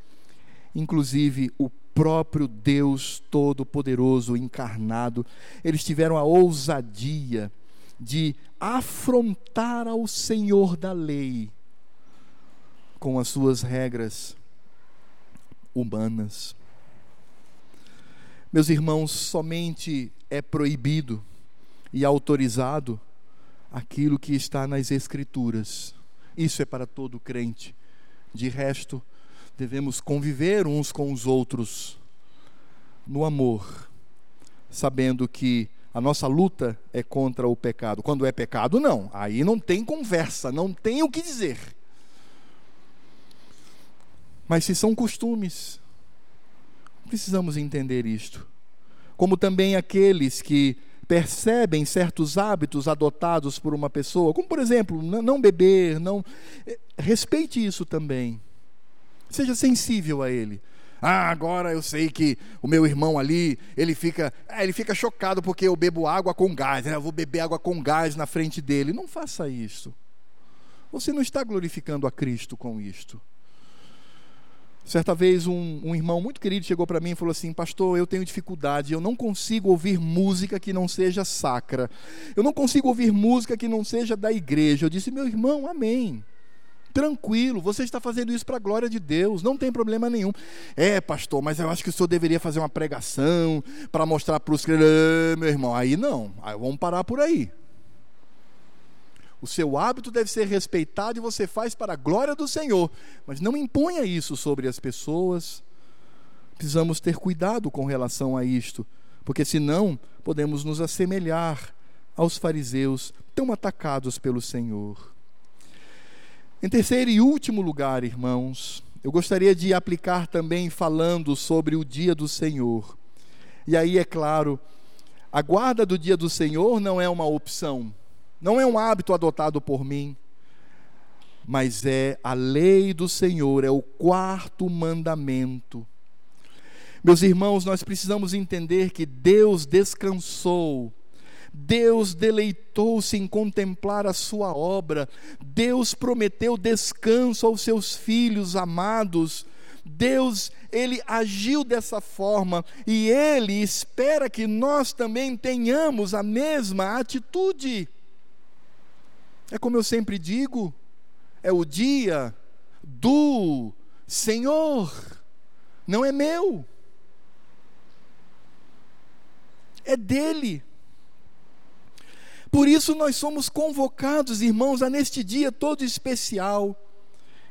[SPEAKER 1] inclusive o próprio Deus Todo-Poderoso encarnado, eles tiveram a ousadia de afrontar ao Senhor da lei com as suas regras humanas. Meus irmãos, somente é proibido e autorizado aquilo que está nas Escrituras. Isso é para todo crente. De resto, devemos conviver uns com os outros no amor, sabendo que a nossa luta é contra o pecado. Quando é pecado, não. Aí não tem conversa, não tem o que dizer. Mas se são costumes, precisamos entender isto. Como também aqueles que percebem certos hábitos adotados por uma pessoa, como por exemplo, não beber, não eh, respeite isso também. Seja sensível a ele. Ah, agora eu sei que o meu irmão ali, ele fica, é, ele fica chocado porque eu bebo água com gás, né? eu vou beber água com gás na frente dele. Não faça isso. Você não está glorificando a Cristo com isto. Certa vez um, um irmão muito querido chegou para mim e falou assim: Pastor, eu tenho dificuldade, eu não consigo ouvir música que não seja sacra, eu não consigo ouvir música que não seja da igreja. Eu disse: Meu irmão, amém tranquilo, você está fazendo isso para a glória de Deus, não tem problema nenhum. É, pastor, mas eu acho que o senhor deveria fazer uma pregação para mostrar para os crentes, meu irmão, aí não, aí vamos parar por aí. O seu hábito deve ser respeitado e você faz para a glória do Senhor, mas não imponha isso sobre as pessoas. Precisamos ter cuidado com relação a isto, porque senão podemos nos assemelhar aos fariseus tão atacados pelo Senhor. Em terceiro e último lugar, irmãos, eu gostaria de aplicar também falando sobre o dia do Senhor. E aí, é claro, a guarda do dia do Senhor não é uma opção, não é um hábito adotado por mim, mas é a lei do Senhor, é o quarto mandamento. Meus irmãos, nós precisamos entender que Deus descansou Deus deleitou-se em contemplar a sua obra, Deus prometeu descanso aos seus filhos amados. Deus, ele agiu dessa forma e ele espera que nós também tenhamos a mesma atitude. É como eu sempre digo, é o dia do Senhor, não é meu, é dele. Por isso nós somos convocados, irmãos, a neste dia todo especial,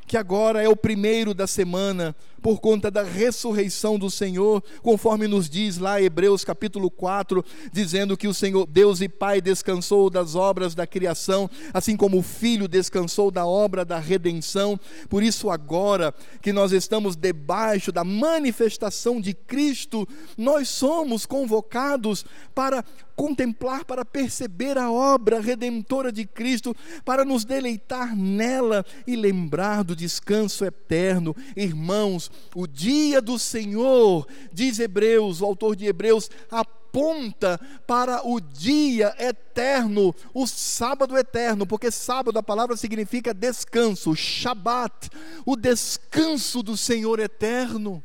[SPEAKER 1] que agora é o primeiro da semana, por conta da ressurreição do Senhor, conforme nos diz lá Hebreus capítulo 4, dizendo que o Senhor, Deus e Pai, descansou das obras da criação, assim como o Filho descansou da obra da redenção. Por isso, agora que nós estamos debaixo da manifestação de Cristo, nós somos convocados para contemplar, para perceber a obra redentora de Cristo, para nos deleitar nela e lembrar do descanso eterno. Irmãos, o dia do Senhor, diz Hebreus, o autor de Hebreus, aponta para o dia eterno, o sábado eterno, porque sábado a palavra significa descanso, Shabat, o descanso do Senhor eterno.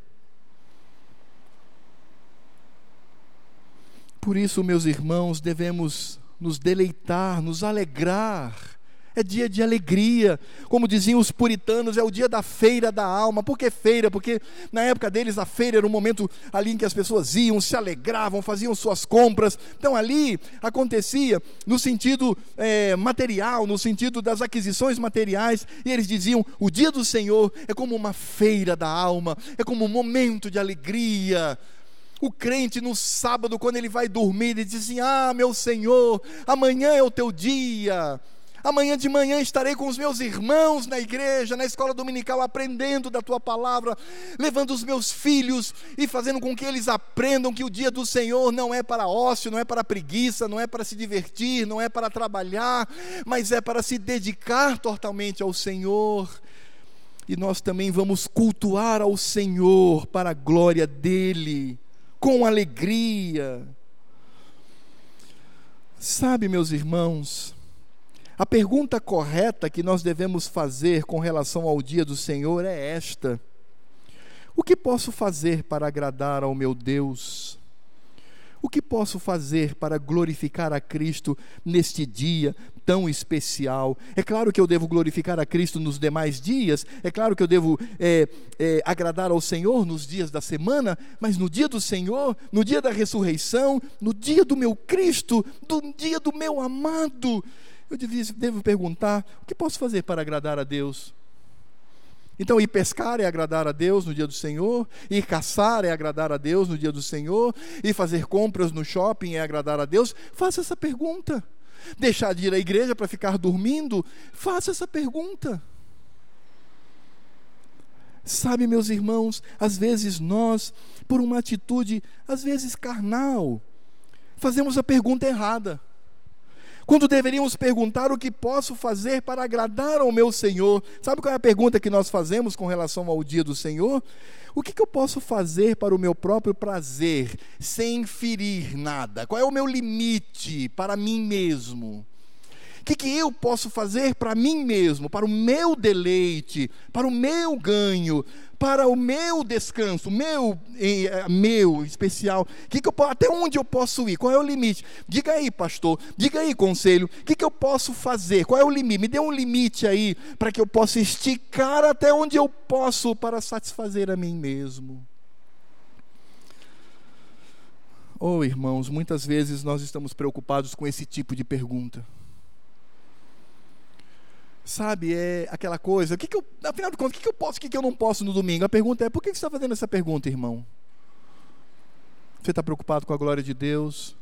[SPEAKER 1] Por isso, meus irmãos, devemos nos deleitar, nos alegrar é dia de alegria. Como diziam os puritanos, é o dia da feira da alma. Por que feira? Porque na época deles a feira era um momento ali em que as pessoas iam, se alegravam, faziam suas compras. Então ali acontecia no sentido é, material, no sentido das aquisições materiais. E eles diziam: o dia do Senhor é como uma feira da alma, é como um momento de alegria. O crente no sábado, quando ele vai dormir, ele diz assim: Ah, meu Senhor, amanhã é o teu dia. Amanhã de manhã estarei com os meus irmãos na igreja, na escola dominical, aprendendo da tua palavra, levando os meus filhos e fazendo com que eles aprendam que o dia do Senhor não é para ócio, não é para preguiça, não é para se divertir, não é para trabalhar, mas é para se dedicar totalmente ao Senhor. E nós também vamos cultuar ao Senhor para a glória dEle, com alegria. Sabe, meus irmãos, a pergunta correta que nós devemos fazer com relação ao dia do Senhor é esta: O que posso fazer para agradar ao meu Deus? O que posso fazer para glorificar a Cristo neste dia tão especial? É claro que eu devo glorificar a Cristo nos demais dias, é claro que eu devo é, é, agradar ao Senhor nos dias da semana, mas no dia do Senhor, no dia da ressurreição, no dia do meu Cristo, no dia do meu amado, eu devo perguntar: o que posso fazer para agradar a Deus? Então, ir pescar é agradar a Deus no dia do Senhor, ir caçar é agradar a Deus no dia do Senhor, ir fazer compras no shopping é agradar a Deus. Faça essa pergunta. Deixar de ir à igreja para ficar dormindo? Faça essa pergunta. Sabe, meus irmãos, às vezes nós, por uma atitude, às vezes carnal, fazemos a pergunta errada quando deveríamos perguntar o que posso fazer para agradar ao meu Senhor. Sabe qual é a pergunta que nós fazemos com relação ao dia do Senhor? O que, que eu posso fazer para o meu próprio prazer, sem ferir nada? Qual é o meu limite para mim mesmo? O que, que eu posso fazer para mim mesmo, para o meu deleite, para o meu ganho, para o meu descanso, meu, eh, meu especial. Que que eu, até onde eu posso ir? Qual é o limite? Diga aí, pastor. Diga aí, conselho. O que, que eu posso fazer? Qual é o limite? Me dê um limite aí para que eu possa esticar até onde eu posso para satisfazer a mim mesmo. Oh, irmãos, muitas vezes nós estamos preocupados com esse tipo de pergunta. Sabe, é aquela coisa, o que, que eu, afinal de contas, o que, que eu posso, o que, que eu não posso no domingo? A pergunta é, por que você está fazendo essa pergunta, irmão? Você está preocupado com a glória de Deus?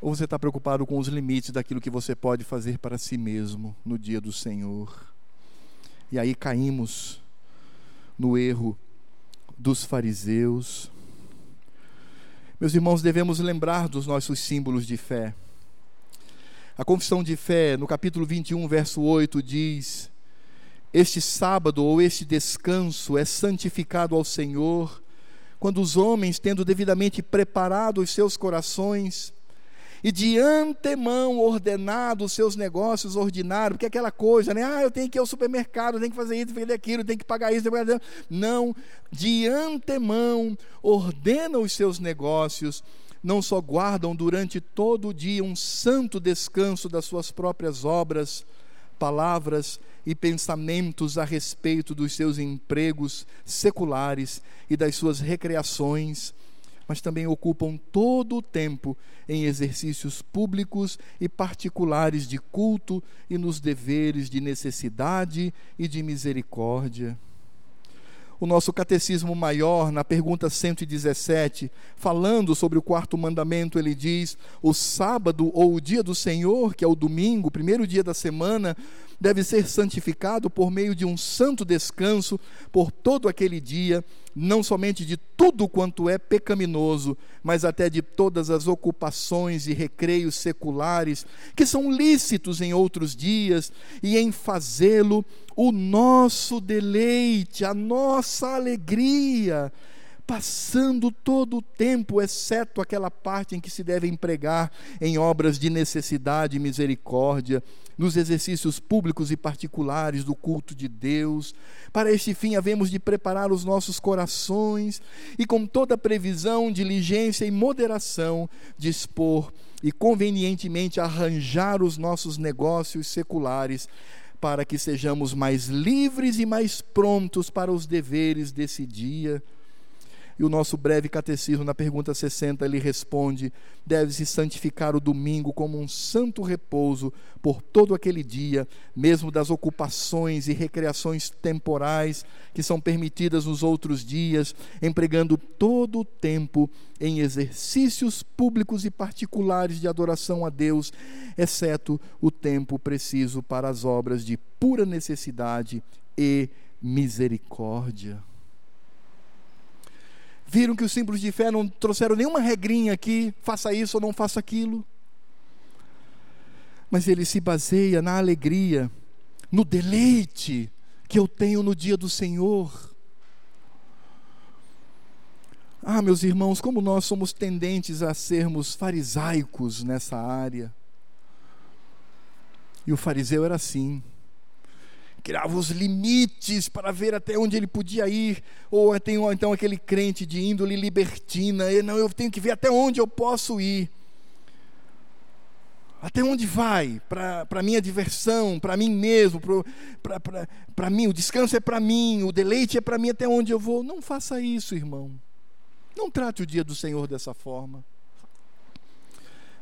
[SPEAKER 1] Ou você está preocupado com os limites daquilo que você pode fazer para si mesmo no dia do Senhor? E aí caímos no erro dos fariseus. Meus irmãos, devemos lembrar dos nossos símbolos de fé. A confissão de fé, no capítulo 21, verso 8, diz: Este sábado ou este descanso é santificado ao Senhor, quando os homens, tendo devidamente preparado os seus corações, e de antemão ordenado os seus negócios ordinários, porque é aquela coisa, né? Ah, eu tenho que ir ao supermercado, tenho que fazer isso, fazer aquilo, tenho que pagar isso, tenho que pagar aquilo. Não, de antemão ordena os seus negócios, não só guardam durante todo o dia um santo descanso das suas próprias obras, palavras e pensamentos a respeito dos seus empregos seculares e das suas recreações, mas também ocupam todo o tempo em exercícios públicos e particulares de culto e nos deveres de necessidade e de misericórdia o nosso catecismo maior, na pergunta 117, falando sobre o quarto mandamento, ele diz: o sábado ou o dia do Senhor, que é o domingo, primeiro dia da semana, deve ser santificado por meio de um santo descanso por todo aquele dia, não somente de tudo quanto é pecaminoso, mas até de todas as ocupações e recreios seculares que são lícitos em outros dias, e em fazê-lo o nosso deleite, a nossa alegria passando todo o tempo, exceto aquela parte em que se deve empregar em obras de necessidade e misericórdia, nos exercícios públicos e particulares do culto de Deus. Para este fim, havemos de preparar os nossos corações e, com toda previsão, diligência e moderação, dispor e convenientemente arranjar os nossos negócios seculares para que sejamos mais livres e mais prontos para os deveres desse dia e o nosso breve catecismo, na pergunta 60, ele responde: deve-se santificar o domingo como um santo repouso por todo aquele dia, mesmo das ocupações e recreações temporais que são permitidas nos outros dias, empregando todo o tempo em exercícios públicos e particulares de adoração a Deus, exceto o tempo preciso para as obras de pura necessidade e misericórdia. Viram que os símbolos de fé não trouxeram nenhuma regrinha aqui, faça isso ou não faça aquilo. Mas ele se baseia na alegria, no deleite que eu tenho no dia do Senhor. Ah, meus irmãos, como nós somos tendentes a sermos farisaicos nessa área. E o fariseu era assim criava os limites para ver até onde ele podia ir, ou tem então aquele crente de índole libertina, não, eu tenho que ver até onde eu posso ir. Até onde vai? Para minha diversão, para mim mesmo, para mim, o descanso é para mim, o deleite é para mim, até onde eu vou. Não faça isso, irmão. Não trate o dia do Senhor dessa forma.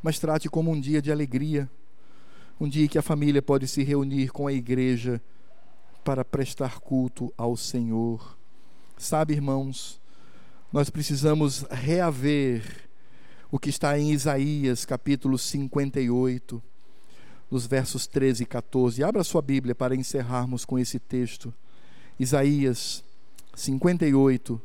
[SPEAKER 1] Mas trate como um dia de alegria, um dia que a família pode se reunir com a igreja para prestar culto ao Senhor. Sabe, irmãos, nós precisamos reaver o que está em Isaías, capítulo 58, nos versos 13 e 14. Abra sua Bíblia para encerrarmos com esse texto. Isaías 58,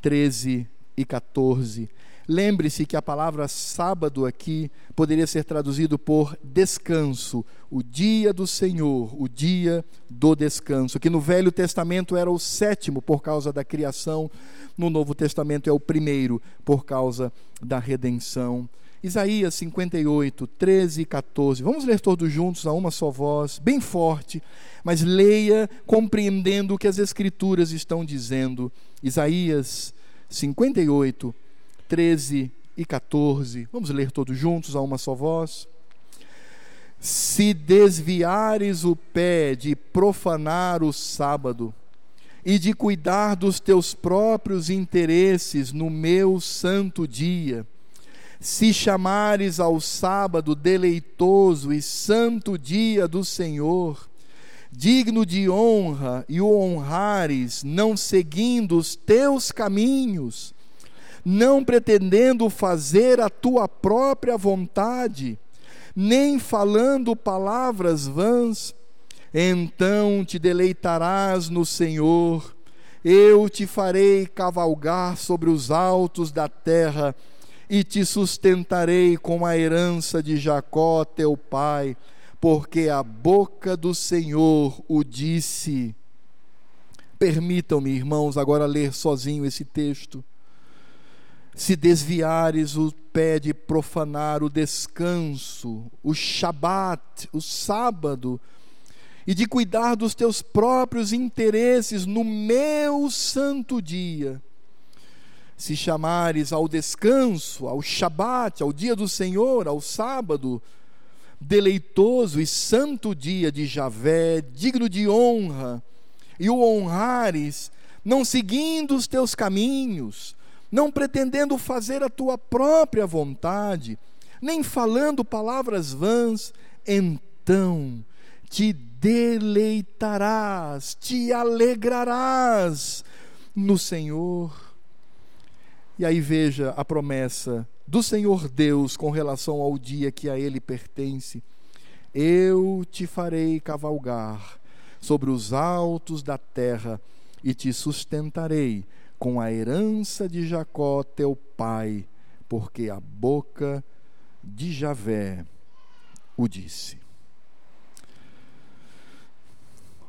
[SPEAKER 1] 13 e 14. Lembre-se que a palavra sábado aqui poderia ser traduzido por descanso, o dia do Senhor, o dia do descanso, que no Velho Testamento era o sétimo por causa da criação, no Novo Testamento é o primeiro por causa da redenção. Isaías 58, 13 e 14. Vamos ler todos juntos a uma só voz, bem forte, mas leia compreendendo o que as Escrituras estão dizendo. Isaías 58, 13 e 14. Vamos ler todos juntos a uma só voz. Se desviares o pé de profanar o sábado e de cuidar dos teus próprios interesses no meu santo dia, se chamares ao sábado deleitoso e santo dia do Senhor, digno de honra, e o honrares, não seguindo os teus caminhos, não pretendendo fazer a tua própria vontade, nem falando palavras vãs, então te deleitarás no Senhor, eu te farei cavalgar sobre os altos da terra, e te sustentarei com a herança de Jacó, teu pai, porque a boca do Senhor o disse. Permitam-me, irmãos, agora ler sozinho esse texto se desviares o pé de profanar o descanso, o Shabat, o sábado, e de cuidar dos teus próprios interesses no meu santo dia, se chamares ao descanso, ao Shabat, ao dia do Senhor, ao sábado, deleitoso e santo dia de Javé, digno de honra, e o honrares, não seguindo os teus caminhos, não pretendendo fazer a tua própria vontade, nem falando palavras vãs, então te deleitarás, te alegrarás no Senhor. E aí veja a promessa do Senhor Deus com relação ao dia que a Ele pertence. Eu te farei cavalgar sobre os altos da terra e te sustentarei com a herança de Jacó, teu pai, porque a boca de Javé o disse.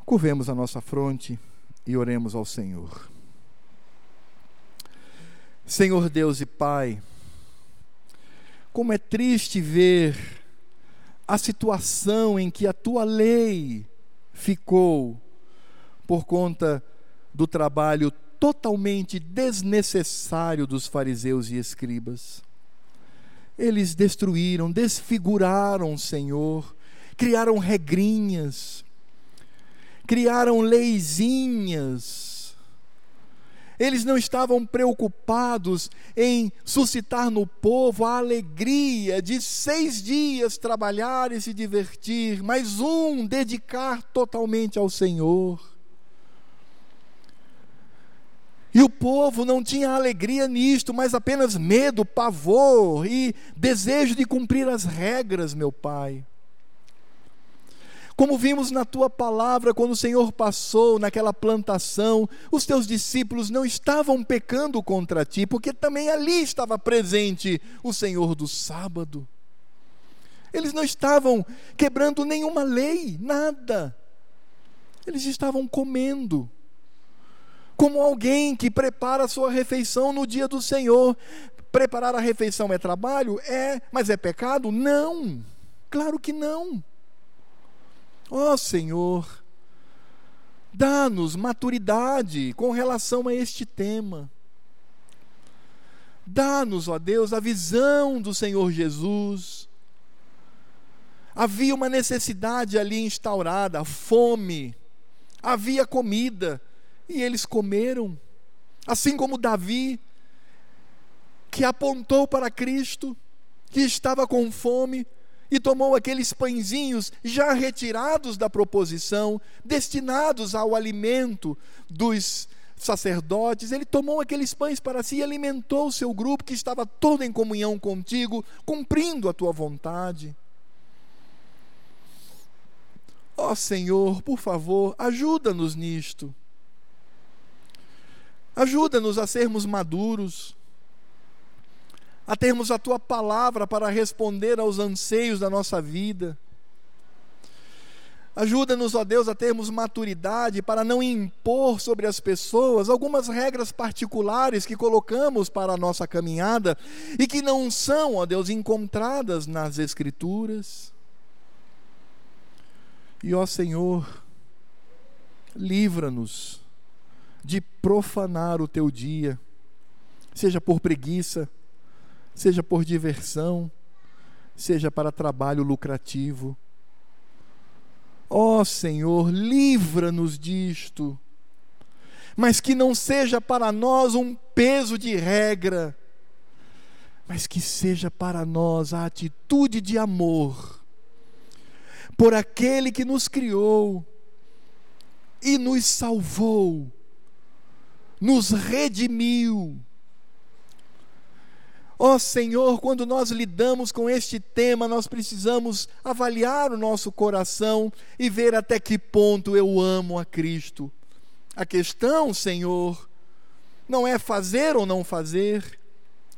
[SPEAKER 1] Curvemos a nossa fronte e oremos ao Senhor. Senhor Deus e Pai, como é triste ver a situação em que a tua lei ficou por conta do trabalho totalmente desnecessário dos fariseus e escribas. Eles destruíram, desfiguraram o Senhor, criaram regrinhas, criaram leizinhas eles não estavam preocupados em suscitar no povo a alegria de seis dias trabalhar e se divertir, mas um dedicar totalmente ao Senhor. E o povo não tinha alegria nisto, mas apenas medo, pavor e desejo de cumprir as regras, meu Pai. Como vimos na tua palavra, quando o Senhor passou naquela plantação, os teus discípulos não estavam pecando contra ti, porque também ali estava presente o Senhor do sábado. Eles não estavam quebrando nenhuma lei, nada. Eles estavam comendo. Como alguém que prepara a sua refeição no dia do Senhor. Preparar a refeição é trabalho? É, mas é pecado? Não. Claro que não. Ó oh, Senhor, dá-nos maturidade com relação a este tema. Dá-nos, ó Deus, a visão do Senhor Jesus. Havia uma necessidade ali instaurada, fome, havia comida, e eles comeram. Assim como Davi, que apontou para Cristo, que estava com fome, e tomou aqueles pãezinhos já retirados da proposição, destinados ao alimento dos sacerdotes, ele tomou aqueles pães para si e alimentou o seu grupo que estava todo em comunhão contigo, cumprindo a tua vontade. Ó oh, Senhor, por favor, ajuda-nos nisto. Ajuda-nos a sermos maduros a termos a tua palavra para responder aos anseios da nossa vida. Ajuda-nos, ó Deus, a termos maturidade para não impor sobre as pessoas algumas regras particulares que colocamos para a nossa caminhada e que não são, ó Deus, encontradas nas Escrituras. E, ó Senhor, livra-nos de profanar o teu dia, seja por preguiça, seja por diversão, seja para trabalho lucrativo. Ó oh, Senhor, livra-nos disto, mas que não seja para nós um peso de regra, mas que seja para nós a atitude de amor por aquele que nos criou e nos salvou, nos redimiu Ó oh, Senhor, quando nós lidamos com este tema, nós precisamos avaliar o nosso coração e ver até que ponto eu amo a Cristo. A questão, Senhor, não é fazer ou não fazer,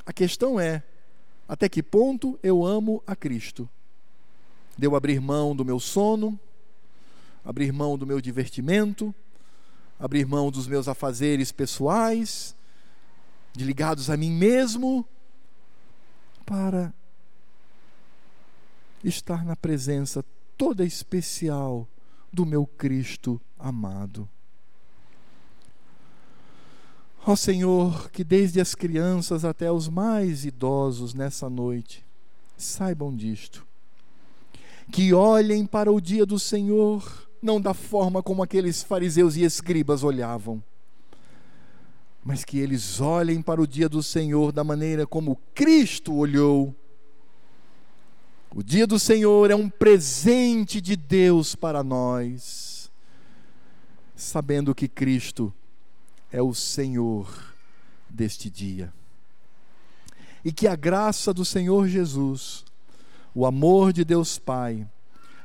[SPEAKER 1] a questão é até que ponto eu amo a Cristo. Deu abrir mão do meu sono, abrir mão do meu divertimento, abrir mão dos meus afazeres pessoais, de ligados a mim mesmo, para estar na presença toda especial do meu Cristo amado. Ó Senhor, que desde as crianças até os mais idosos nessa noite saibam disto. Que olhem para o dia do Senhor não da forma como aqueles fariseus e escribas olhavam, mas que eles olhem para o dia do Senhor da maneira como Cristo olhou. O dia do Senhor é um presente de Deus para nós, sabendo que Cristo é o Senhor deste dia. E que a graça do Senhor Jesus, o amor de Deus Pai,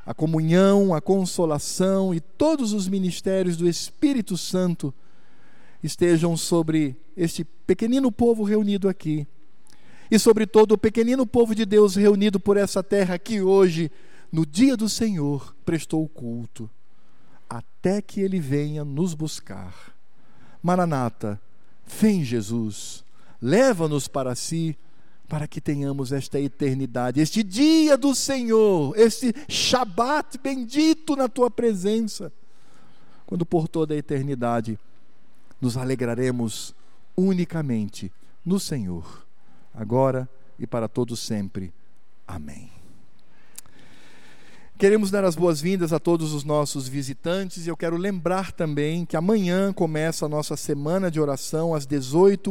[SPEAKER 1] a comunhão, a consolação e todos os ministérios do Espírito Santo estejam sobre este pequenino povo reunido aqui e sobre todo o pequenino povo de Deus reunido por essa terra que hoje, no dia do Senhor, prestou culto, até que ele venha nos buscar. Maranata, vem Jesus, leva-nos para si, para que tenhamos esta eternidade, este dia do Senhor, este Shabat bendito na tua presença, quando por toda a eternidade nos alegraremos unicamente no Senhor, agora e para todos sempre. Amém. Queremos dar as boas-vindas a todos os nossos visitantes e eu quero lembrar também que amanhã começa a nossa semana de oração às 18